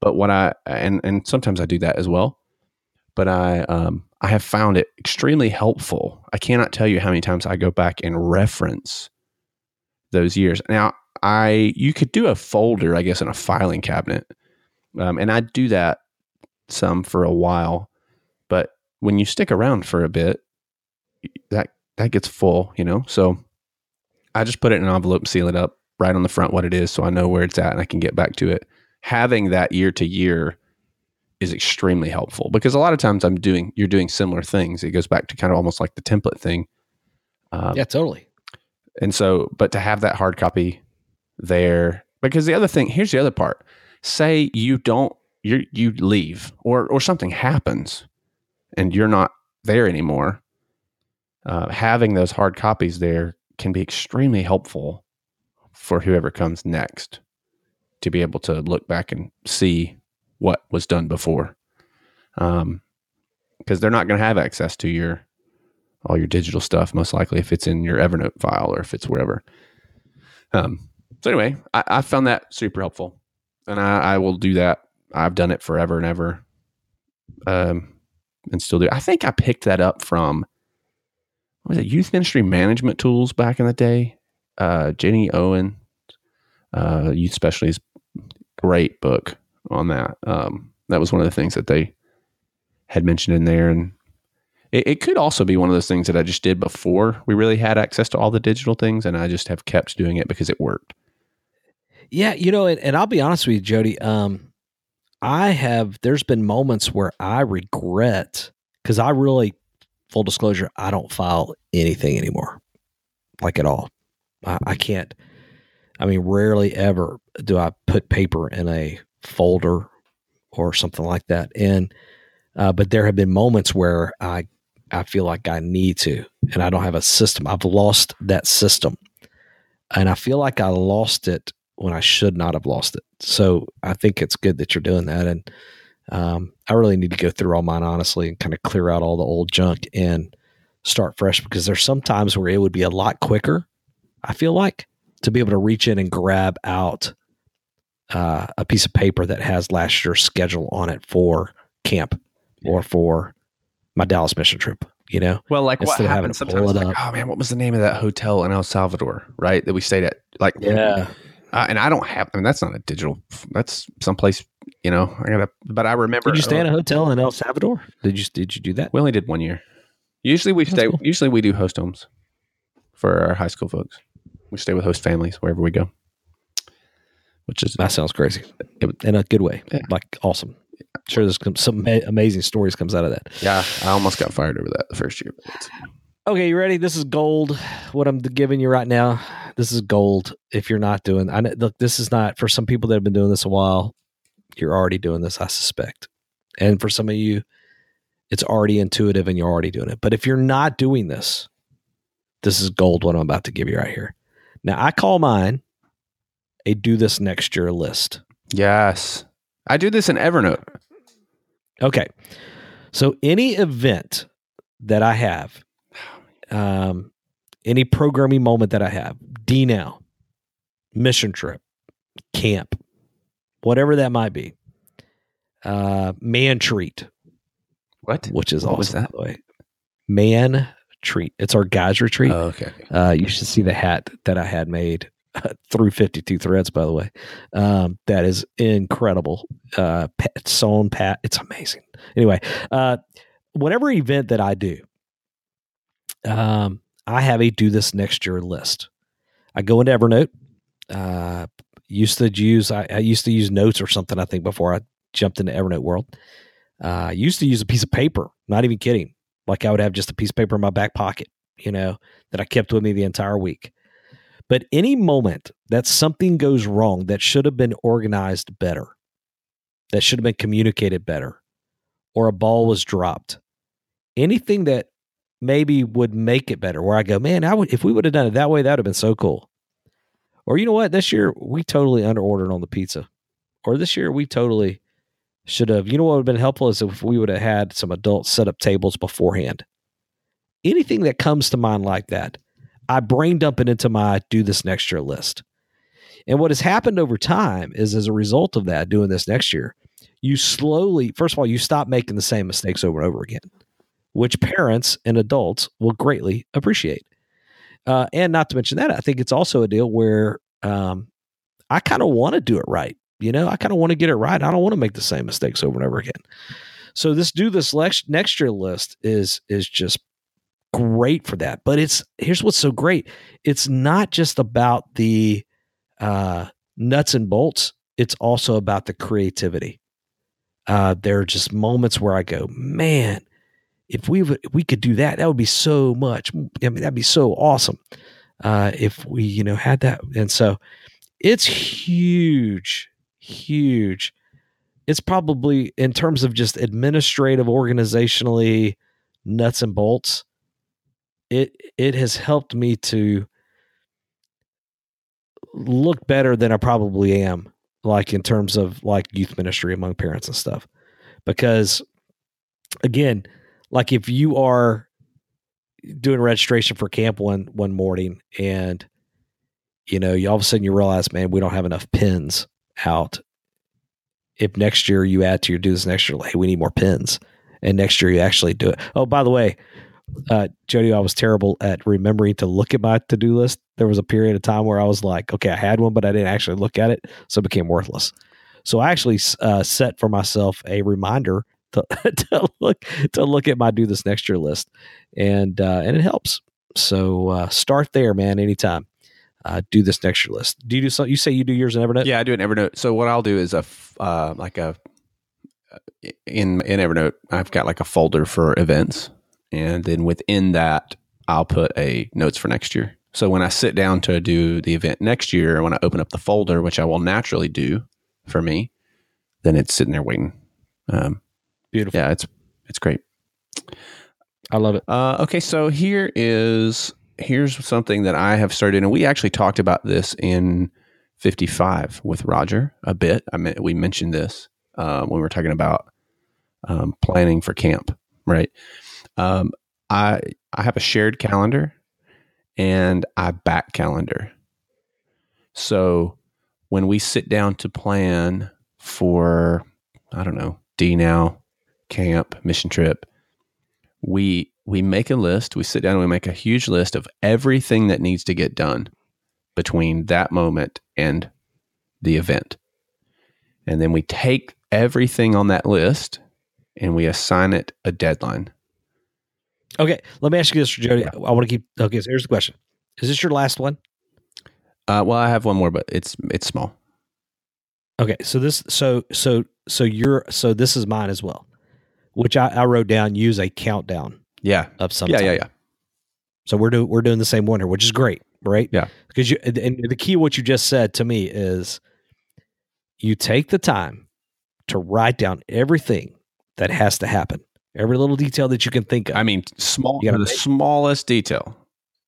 but what I and and sometimes I do that as well but I um, I have found it extremely helpful. I cannot tell you how many times I go back and reference those years. Now, I you could do a folder, I guess, in a filing cabinet, um, and I do that some for a while. But when you stick around for a bit, that that gets full, you know. So I just put it in an envelope, seal it up, right on the front what it is, so I know where it's at and I can get back to it. Having that year to year is extremely helpful because a lot of times I'm doing you're doing similar things. It goes back to kind of almost like the template thing. Um, Yeah, totally. and so, but to have that hard copy there, because the other thing, here's the other part. Say you don't, you you leave, or or something happens, and you're not there anymore. Uh, having those hard copies there can be extremely helpful for whoever comes next to be able to look back and see what was done before, because they're not going to have access to your all your digital stuff, most likely if it's in your Evernote file or if it's wherever. Um, so anyway, I, I found that super helpful, and I, I will do that. I've done it forever and ever, um, and still do. I think I picked that up from what was it Youth Ministry Management Tools back in the day. Uh, Ginny Olson, uh, Youth Specialties, great book on that. Um, that was one of the things that they had mentioned in there, and It, it could also be one of those things that I just did before we really had access to all the digital things, and I just have kept doing it because it worked. Yeah, you know, and, and I'll be honest with you, Jody. Um, I have. There's been moments where I regret because I really, full disclosure, I don't file anything anymore, like at all. I, I can't. I mean, rarely ever do I put paper in a folder or something like that. And uh, but there have been moments where I I feel like I need to, and I don't have a system. I've lost that system, and I feel like I lost it when I should not have lost it. So I think it's good that you're doing that, and um, I really need to go through all mine honestly and kind of clear out all the old junk and start fresh because there's some times where it would be a lot quicker. I feel like to be able to reach in and grab out uh, a piece of paper that has last year's schedule on it for camp or for my Dallas mission trip. You know, Well, like what Instead having happens sometimes, like, oh man, what was the name of that hotel in El Salvador, right? That we stayed at, like, yeah, uh, and I don't have. I mean, that's not a digital. That's someplace, you know. I gotta, but I remember. did you stay in a hotel in El Salvador? Did you did you do that? We only did one year. Usually we That's stay. cool. Usually we do host homes for our high school folks. We stay with host families wherever we go, which is That sounds crazy in a good way, Yeah. like awesome. Sure, there's some- some amazing stories comes out of that. yeah. I almost got fired over that the first year. Okay, you ready? This is gold. What I'm giving you right now, this is gold. If you're not doing, I know, look, this is not for some people that have been doing this a while. You're already doing this, I suspect, and for some of you, it's already intuitive and you're already doing it. But if you're not doing this, this is gold. What I'm about to give you right here. Now, I call mine a do this next year list. yes, I do this in Evernote. Okay. So any event that I have, um, any programming moment that I have, D now, mission trip, camp, whatever that might be, uh, man treat, What? which is What awesome, was that? by the way. Man treat. It's our guys retreat. Oh, okay. Uh, you should see the hat that I had made through 52 threads, by the way. Um, that is incredible. Uh, sewn pat. It's amazing. Anyway, uh, whatever event that I do, um, I have a do this next year list. I go into Evernote. Uh, used to use, I, I used to use notes or something, I think, before I jumped into Evernote world. Uh, I used to use a piece of paper, not even kidding. Like I would have just a piece of paper in my back pocket, you know, that I kept with me the entire week. But any moment that something goes wrong that should have been organized better, that should have been communicated better, or a ball was dropped, anything that maybe would make it better, where I go, man, I would if we would have done it that way, that would have been so cool. Or you know what, this year we totally underordered on the pizza. Or this year we totally should have. You know what would have been helpful is if we would have had some adults set up tables beforehand. Anything that comes to mind like that, I brain dump it into my do this next year list. And what has happened over time is as a result of that, doing this next year, you slowly, first of all, you stop making the same mistakes over and over again, which parents and adults will greatly appreciate. Uh, and not to mention that, I think it's also a deal where um, I kind of want to do it right. You know, I kind of want to get it right. I don't want to make the same mistakes over and over again. So this do this next next year list is is just great for that. But it's here's what's so great. It's not just about the uh, nuts and bolts. It's also about the creativity. Uh, there are just moments where I go, man, if we would, if we could do that, that would be so much. I mean, that'd be so awesome. Uh, if we, you know, had that, and so it's huge, huge. It's probably in terms of just administrative, organizationally, nuts and bolts. It it has helped me to look better than I probably am, like in terms of like youth ministry among parents and stuff. Because again, like if you are doing registration for camp one one morning and you know, you all of a sudden you realize, man, we don't have enough pins out. If next year you add to your do this next year, like, hey, we need more pins. And next year you actually do it. Oh, by the way, uh, Jody, I was terrible at remembering to look at my to do list. There was a period of time where I was like, okay, I had one, but I didn't actually look at it. So it became worthless. So I actually uh, set for myself a reminder to, to look to look at my do this next year list, and uh, and it helps. So uh, start there, man. Anytime. Uh, do this next year list. Do you do so? You say you do yours in Evernote? Yeah, I do in Evernote. So what I'll do is a uh, like a in in Evernote, I've got like a folder for events, and then within that, I'll put a notes for next year. So when I sit down to do the event next year, when I open up the folder, which I will naturally do for me, then it's sitting there waiting. Um, Beautiful. yeah, it's it's great. I love it. Uh, okay, so here is here's something that I have started, and we actually talked about this in 55 with Roger a bit. I mean, we mentioned this uh, when we were talking about um, planning for camp, right? Um, I I have a shared calendar and I back calendar. So when we sit down to plan for I don't know D now camp mission trip, we we make a list. We sit down and we make a huge list of everything that needs to get done between that moment and the event. And then we take everything on that list and we assign it a deadline. Okay, let me ask you this, Jody. I want to keep. Okay, so here's the question: Is this your last one? Uh, well, I have one more, but it's it's small. Okay, so this, so so so you're so this is mine as well, which I, I wrote down. Use a countdown Yeah, of some. yeah, type. yeah, yeah. So we're doing we're doing the same one here, which is great, right? Yeah. Because you and the key what you just said to me is you take the time to write down everything that has to happen, every little detail that you can think of. I mean, small, You gotta the make- smallest detail.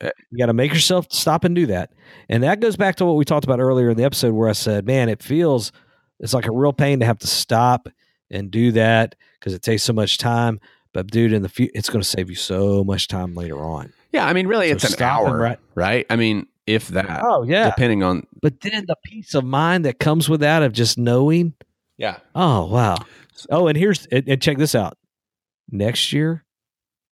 Uh, you got to make yourself stop and do that. And that goes back to what we talked about earlier in the episode where I said, man, it feels it's like a real pain to have to stop and do that because it takes so much time. But dude, in the future, it's going to save you so much time later on. Yeah, I mean, really, So it's an hour, write- right? I mean, if that, Oh yeah. depending on, But then the peace of mind that comes with that of just knowing, yeah, oh wow. Oh, and here's and, and check this out. Next year,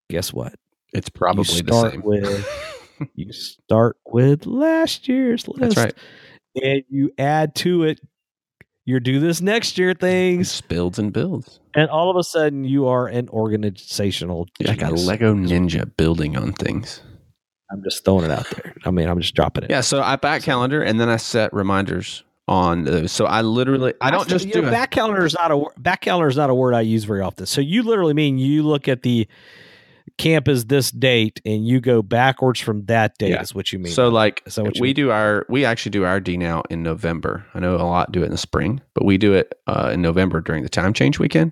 guess what? it's probably you the start same. with you start with last year's list. That's right. and you add to it your do this next year things, It's builds and builds. and all of a sudden you are an organizational You're like a. Lego ninja building on things. I'm just throwing it out there. I mean, I'm just dropping it. Yeah, so I back calendar and then I set reminders on those. So I literally, I don't just you do know, a, back calendar is not a wor- back calendar is not a word I use very often. So you literally mean you look at the camp is this date and you go backwards from that date Yeah. is what you mean. So like Is that what you we mean? do our we actually do our D now in November. I know a lot do it in the spring, but we do it uh, in November during the time change weekend.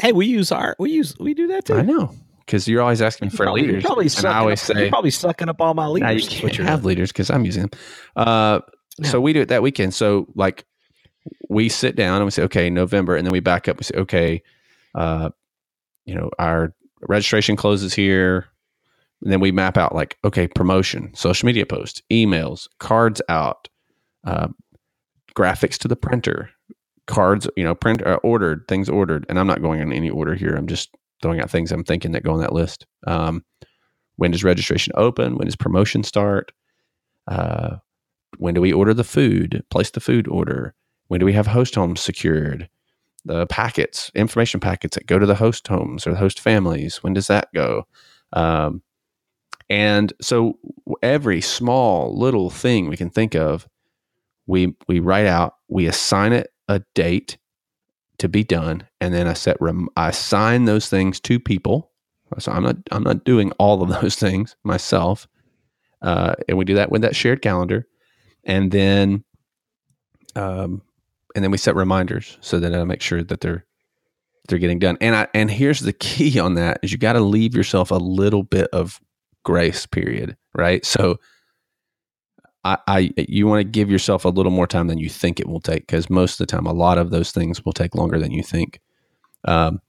hey, we use our we use we do that too. I know because you're always asking for Probably- leaders, probably and I always up, say you're probably sucking up all my leaders. Now you can't have doing. leaders because I'm using them. Uh, So we do it that weekend. So like we sit down and we say, okay, November, and then we back up. We say, okay, uh, you know, our registration closes here. And then we map out like, okay, promotion, social media posts, emails, cards out, uh, graphics to the printer, cards, you know, print uh, ordered, things ordered. And I'm not going in any order here. I'm just throwing out things I'm thinking that go on that list. Um, when does registration open? When does promotion start? Uh, when do we order the food? Place the food order. When do we have host homes secured? The packets, information packets that go to the host homes or the host families. When does that go? Um, and so every small little thing we can think of, we we write out. We assign it a date to be done, and then I set rem- I assign those things to people. So I'm not I'm not doing all of those things myself, uh, and we do that with that shared calendar, and then, um, and then we set reminders so that I make sure that they're they're getting done. And I and here's the key on that is you got to leave yourself a little bit of grace period, right? So. I, I you want to give yourself a little more time than you think it will take because most of the time a lot of those things will take longer than you think. Um,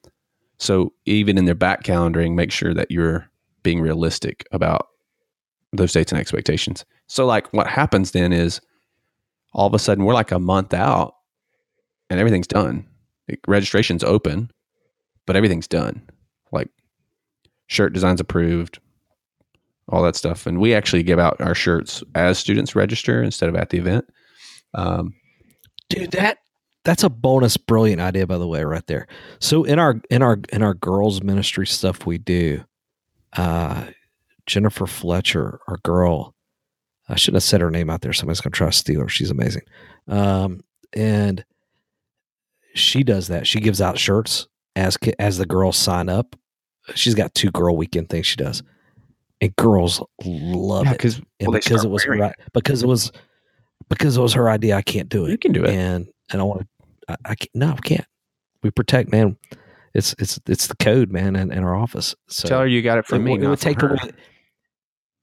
so even in their back calendaring, make sure that you're being realistic about those dates and expectations. So like what happens then is all of a sudden we're like a month out and everything's done. Like, registration's open, but everything's done. Like shirt designs approved, all that stuff. And we actually give out our shirts as students register instead of at the event. Um, dude that that's a bonus brilliant idea by the way right there so in our in our in our girls ministry stuff we do uh jennifer fletcher our girl i shouldn't have said her name out there somebody's gonna try to steal her she's amazing um and she does that she gives out shirts as as the girls sign up she's got two girl weekend things she does and girls love Yeah, it because and well, because it was her wearing i- because it was because it was her idea i can't do it you can do it. and and I want to. I, I can't, no, I can't. We protect, man. It's it's it's the code, man, in, in our office. So Tell her you got it from it, me. would- it would take away.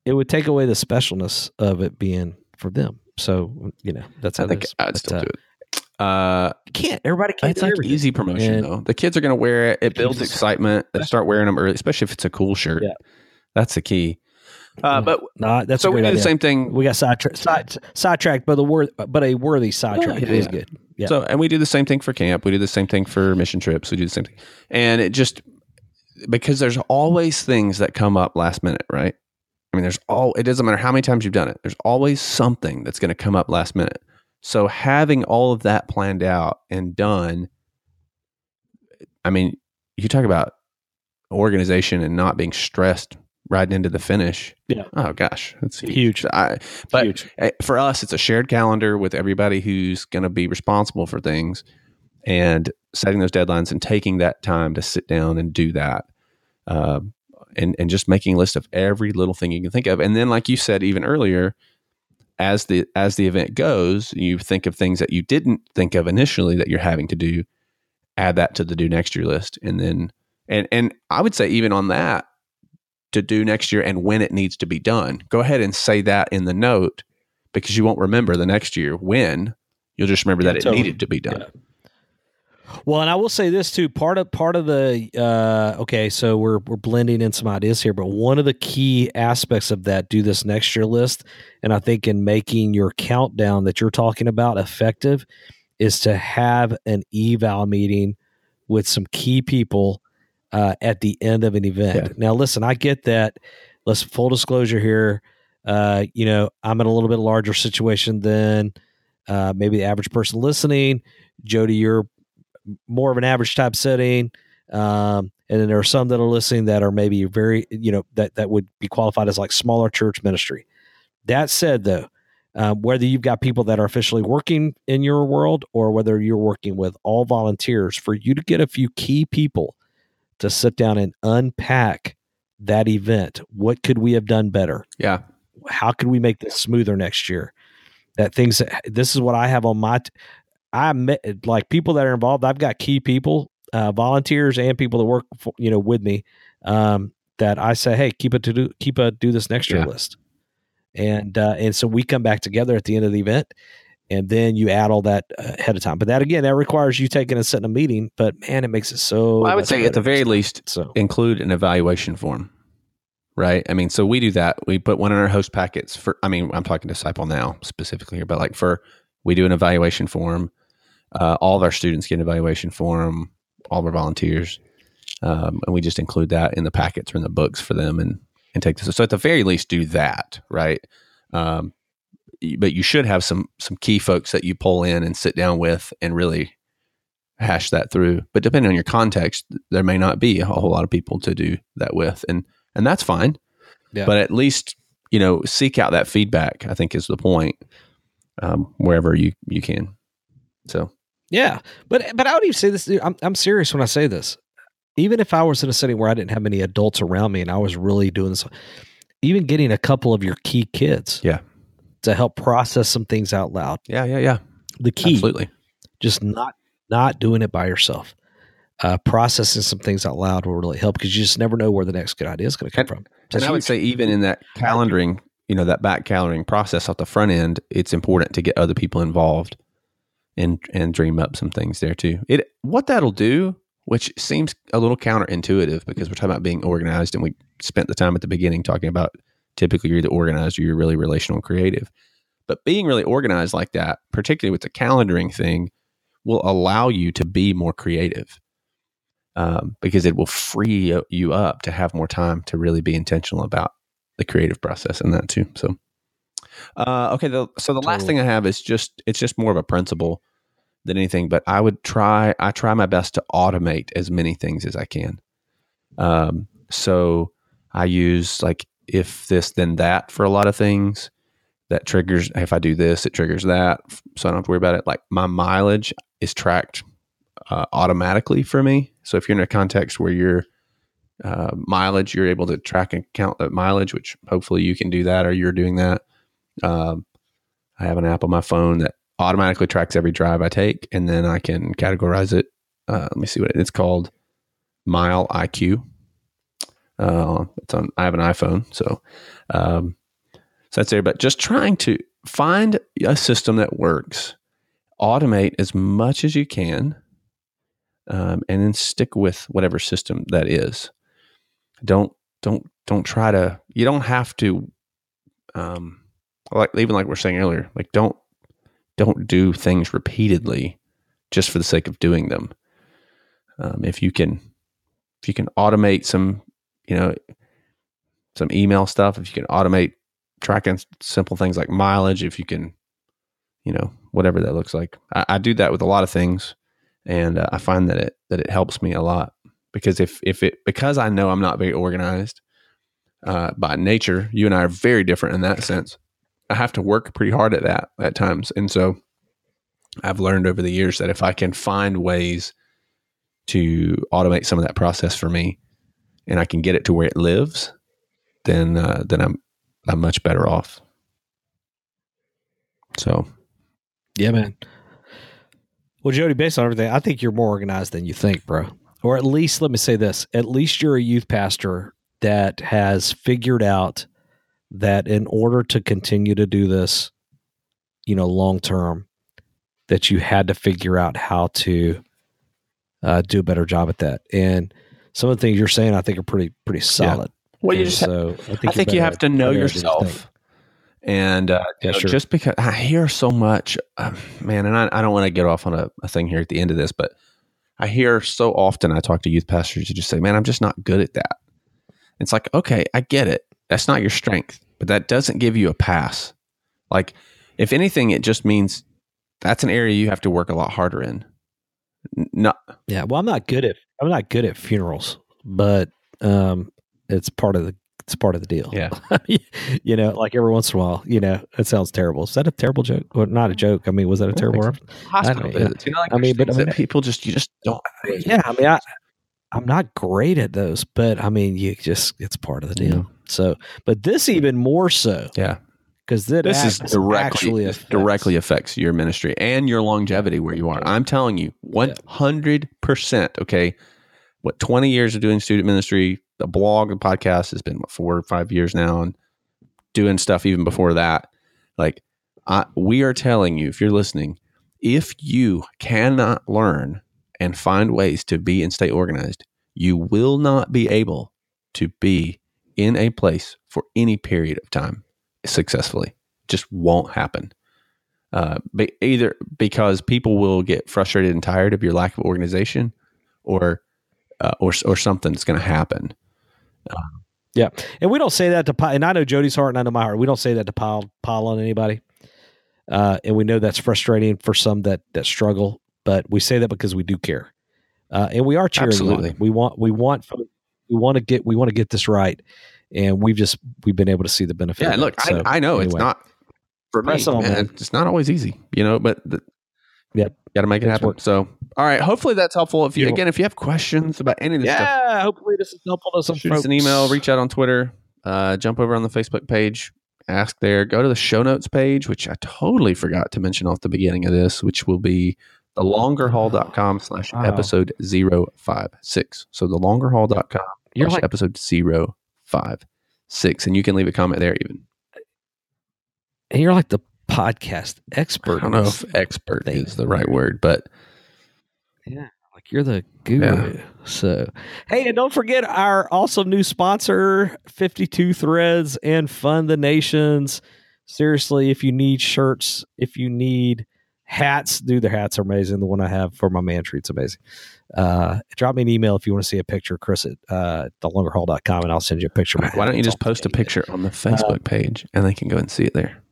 It would take away the specialness of it being for them. So you know that's how I think it is. I'd But, still uh, do it. Uh, you can't. Everybody can't. it's like everything. easy promotion And- though. The kids are going to wear it. It builds excitement. They start wearing them early, especially if it's a cool shirt. Yeah. That's the key. Uh, but Nah, that's so a we great do the same thing. We got sidetracked, side, sidetracked, but the word, but a worthy sidetrack. yeah, it was yeah. good. Yeah. So, and we do the same thing for camp. We do the same thing for mission trips. We do the same thing. And it just, because there's always things that come up last minute, right? I mean, there's all, it doesn't matter how many times you've done it, there's always something that's going to come up last minute. So, having all of that planned out and done, I mean, you talk about organization and not being stressed riding into the finish. Yeah. Oh, gosh. That's Huge. I, but Huge. uh, for us, it's a shared calendar with everybody who's going to be responsible for things and setting those deadlines and taking that time to sit down and do that. Uh, and, and just making a list of every little thing you can think of. And then, like you said, even earlier, as the as the event goes, you think of things that you didn't think of initially that you're having to do. Add that to the do next year list, and then and and I would say even on that to do next year and when it needs to be done. Go ahead and say that in the note because you won't remember the next year when. You'll just remember Yeah, that it totally. needed to be done. Well, and I will say this too. Part of part of the uh, okay, so we're we're blending in some ideas here, but one of the key aspects of that do this next year list, and I think in making your countdown that you're talking about effective, is to have an eval meeting with some key people uh, at the end of an event. Yeah. Now, listen, I get that. Let's full disclosure here. Uh, you know, I'm in a little bit larger situation than uh, maybe the average person listening. Jody, you're more of an average type setting. Um, and then there are some that are listening that are maybe very, you know, that, that would be qualified as like smaller church ministry. That said, though, um, whether you've got people that are officially working in your world or whether you're working with all volunteers, for you to get a few key people to sit down and unpack that event, what could we have done better? Yeah. how could we make this smoother next year? That things that this is what I have on my. T- I met like people that are involved. I've got key people, uh, volunteers, and people that work, for, you know, with me. Um, that I say, hey, keep it to do, keep a do this next year Yeah. list, and uh, and so we come back together at the end of the event, and then you add all that uh, ahead of time. But that again, that requires you taking and setting a meeting. But man, it makes it so. Well, I would say at the very least, So include an evaluation form, right? I mean, so we do that. We put one in our host packets for, I mean, I'm talking disciple now specifically here, but like for, we do an evaluation form. Uh, all of our students get an evaluation form, all of our volunteers. Um, and we just include that in the packets or in the books for them and, and take this. So at the very least, do that, right? Um, but you should have some some key folks that you pull in and sit down with and really hash that through. But depending on your context, there may not be a whole lot of people to do that with, and and that's fine. Yeah. But at least you know seek out that feedback. I think is the point um, wherever you you can. So Yeah, but but I would even say this. I'm I'm serious when I say this. Even if I was in a setting where I didn't have many adults around me and I was really doing this, even getting a couple of your key kids, Yeah. to help process some things out loud. yeah, yeah, yeah, The key, absolutely. just not not doing it by yourself. Uh, processing some things out loud will really help because you just never know where the next good idea is going to come from. So and I would say even in that calendaring, you know, that back calendaring process off the front end, it's important to get other people involved and and dream up some things there too. It what that'll do, which seems a little counterintuitive because we're talking about being organized and we spent the time at the beginning talking about typically you're either organized or you're really relational and creative. But being really organized like that, particularly with the calendaring thing, will allow you to be more creative um, because it will free you up to have more time to really be intentional about the creative process and that too. So, uh, okay. The, so the last thing I have is just it's just more of a principle. than anything. But I would try. I try my best to automate as many things as I can. Um, so I use like if this then that for a lot of things. That triggers if I do this, it triggers that, so I don't have to worry about it. Like my mileage is tracked uh, automatically for me. So if you're in a context where your uh, mileage, you're able to track and count that mileage, which hopefully you can do that or you're doing that. Um, I have an app on my phone that automatically tracks every drive I take, and then I can categorize it. Uh, let me see what it, it's called. MileIQ. Uh, it's on. I have an iPhone, so um, so that's there. But just trying to find a system that works, automate as much as you can, um, and then stick with whatever system that is. Don't don't don't try to. You don't have to. Um, like even like we are saying earlier, like don't don't do things repeatedly just for the sake of doing them. Um, if you can, if you can automate some, you know, some email stuff, if you can automate tracking simple things like mileage, if you can, you know, whatever that looks like. I, I do that with a lot of things, and uh, I find that it that it helps me a lot because if if it because I know I'm not very organized uh, by nature, you and I are very different in that sense. I have to work pretty hard at that at times, and so I've learned over the years that if I can find ways to automate some of that process for me, and I can get it to where it lives, then uh, then I'm I'm much better off. So, yeah, man. Well, Jody, based on everything, I think you're more organized than you think, bro or at least let me say this at least you're a youth pastor that has figured out that in order to continue to do this you know long term that you had to figure out how to uh, do a better job at that and some of the things you're saying i think are pretty pretty solid yeah. well you just so have, i think, I think you have to know yourself and uh, yeah, sure. just because i hear so much uh, man and I, I don't want to get off on a, a thing here at the end of this but I hear so often I talk to youth pastors who just say, "Man, I'm just not good at that." It's like, okay, I get it. That's not your strength, but that doesn't give you a pass. Like, if anything, it just means that's an area you have to work a lot harder in. No, yeah. Well, I'm not good at I'm not good at funerals, but um, it's part of the it's part of the deal. Yeah. you know, like every once in a while, you know, it sounds terrible. Is that a terrible joke? Well, not a joke. I mean, was that a terrible reference? Hospital I visits. You know, like I mean, but I mean, people just, you just don't. Yeah. I mean, I, I'm not great at those, but I mean, you just, it's part of the deal. Mm-hmm. So, but this even more so. Yeah. Because this is directly affects. directly affects your ministry and your longevity where you are. I'm telling you, 100%. Okay. What, 20 years of doing student ministry, the blog, the podcast has been what, four or five years now, and doing stuff even before that. Like, I, we are telling you, if you're listening, if you cannot learn and find ways to be and stay organized, you will not be able to be in a place for any period of time successfully. Just won't happen. Uh, be, either because people will get frustrated and tired of your lack of organization, or uh, or or something's going to happen. Um, yeah, and we don't say that to pile. And I know Jody's heart, and I know my heart. We don't say that to pile pile on anybody. Uh, and we know that's frustrating for some that that struggle, but we say that because we do care, uh, and we are cheering. Absolutely, on. we want we want we want to get we want to get this right, and we've just we've been able to see the benefit. Yeah, look, so, I, I, know anyway. it's not for me. On, man. It's not always easy, you know, but the, Yep. Got to make it happen. Work. So, all right. Hopefully that's helpful. If you, again, if you have questions about any of this yeah, stuff, yeah, hopefully this is helpful to some shoot folks. us an email, reach out on Twitter, uh, jump over on the Facebook page, ask there, go to the show notes page, which I totally forgot to mention off the beginning of this, which will be thelongerhaul.com slash episode 056. So thelongerhaul.com You're like, episode 056. And you can leave a comment there even. And you're like the podcast expert. I don't know if expert thing. is the right word, but yeah, like you're the guru. Yeah. So, hey, and don't forget our awesome new sponsor, 52 Threads and Fund the Nations. Seriously, if you need shirts, if you need hats, dude, the hats are amazing. The one I have for my man treat's amazing. Uh, drop me an email if you want to see a picture, Chris at uh, thelongerhaul.com, and I'll send you a picture. Why don't you just post a picture on the Facebook uh, page and they can go and see it there?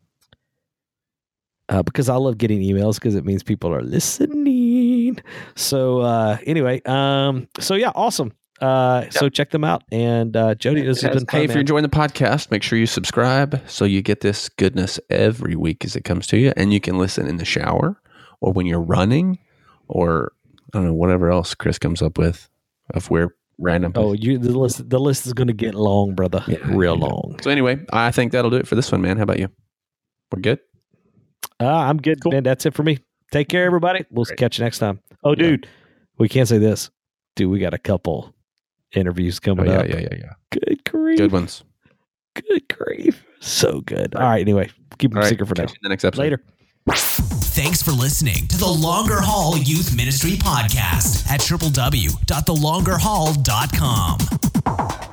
uh, because I love getting emails because it means people are listening. So uh, anyway, um, so yeah, awesome. Uh, So check them out. And uh, Jody, this has been fun, hey, if man. you're enjoying the podcast, make sure you subscribe so you get this goodness every week as it comes to you. And you can listen in the shower or when you're running or I don't know, whatever else Chris comes up with of where random. Oh, you the list the list is going to get long, brother. Yeah, Real long. So, anyway, I think that'll do it for this one, man. How about you? We're good? Uh, I'm good, man. That's it for me. Take care, everybody. We'll Great. catch you next time. Oh, Yeah. dude, we can't say this. Dude, we got a couple interviews Oh, coming yeah, up. yeah, yeah, yeah. Good grief. Good ones. Good grief. So good. All right. Anyway, keep them All right. secret for now. you in the next episode. Later. Thanks for listening to the Longer Haul Youth Ministry Podcast at www.thelongerhaul.com.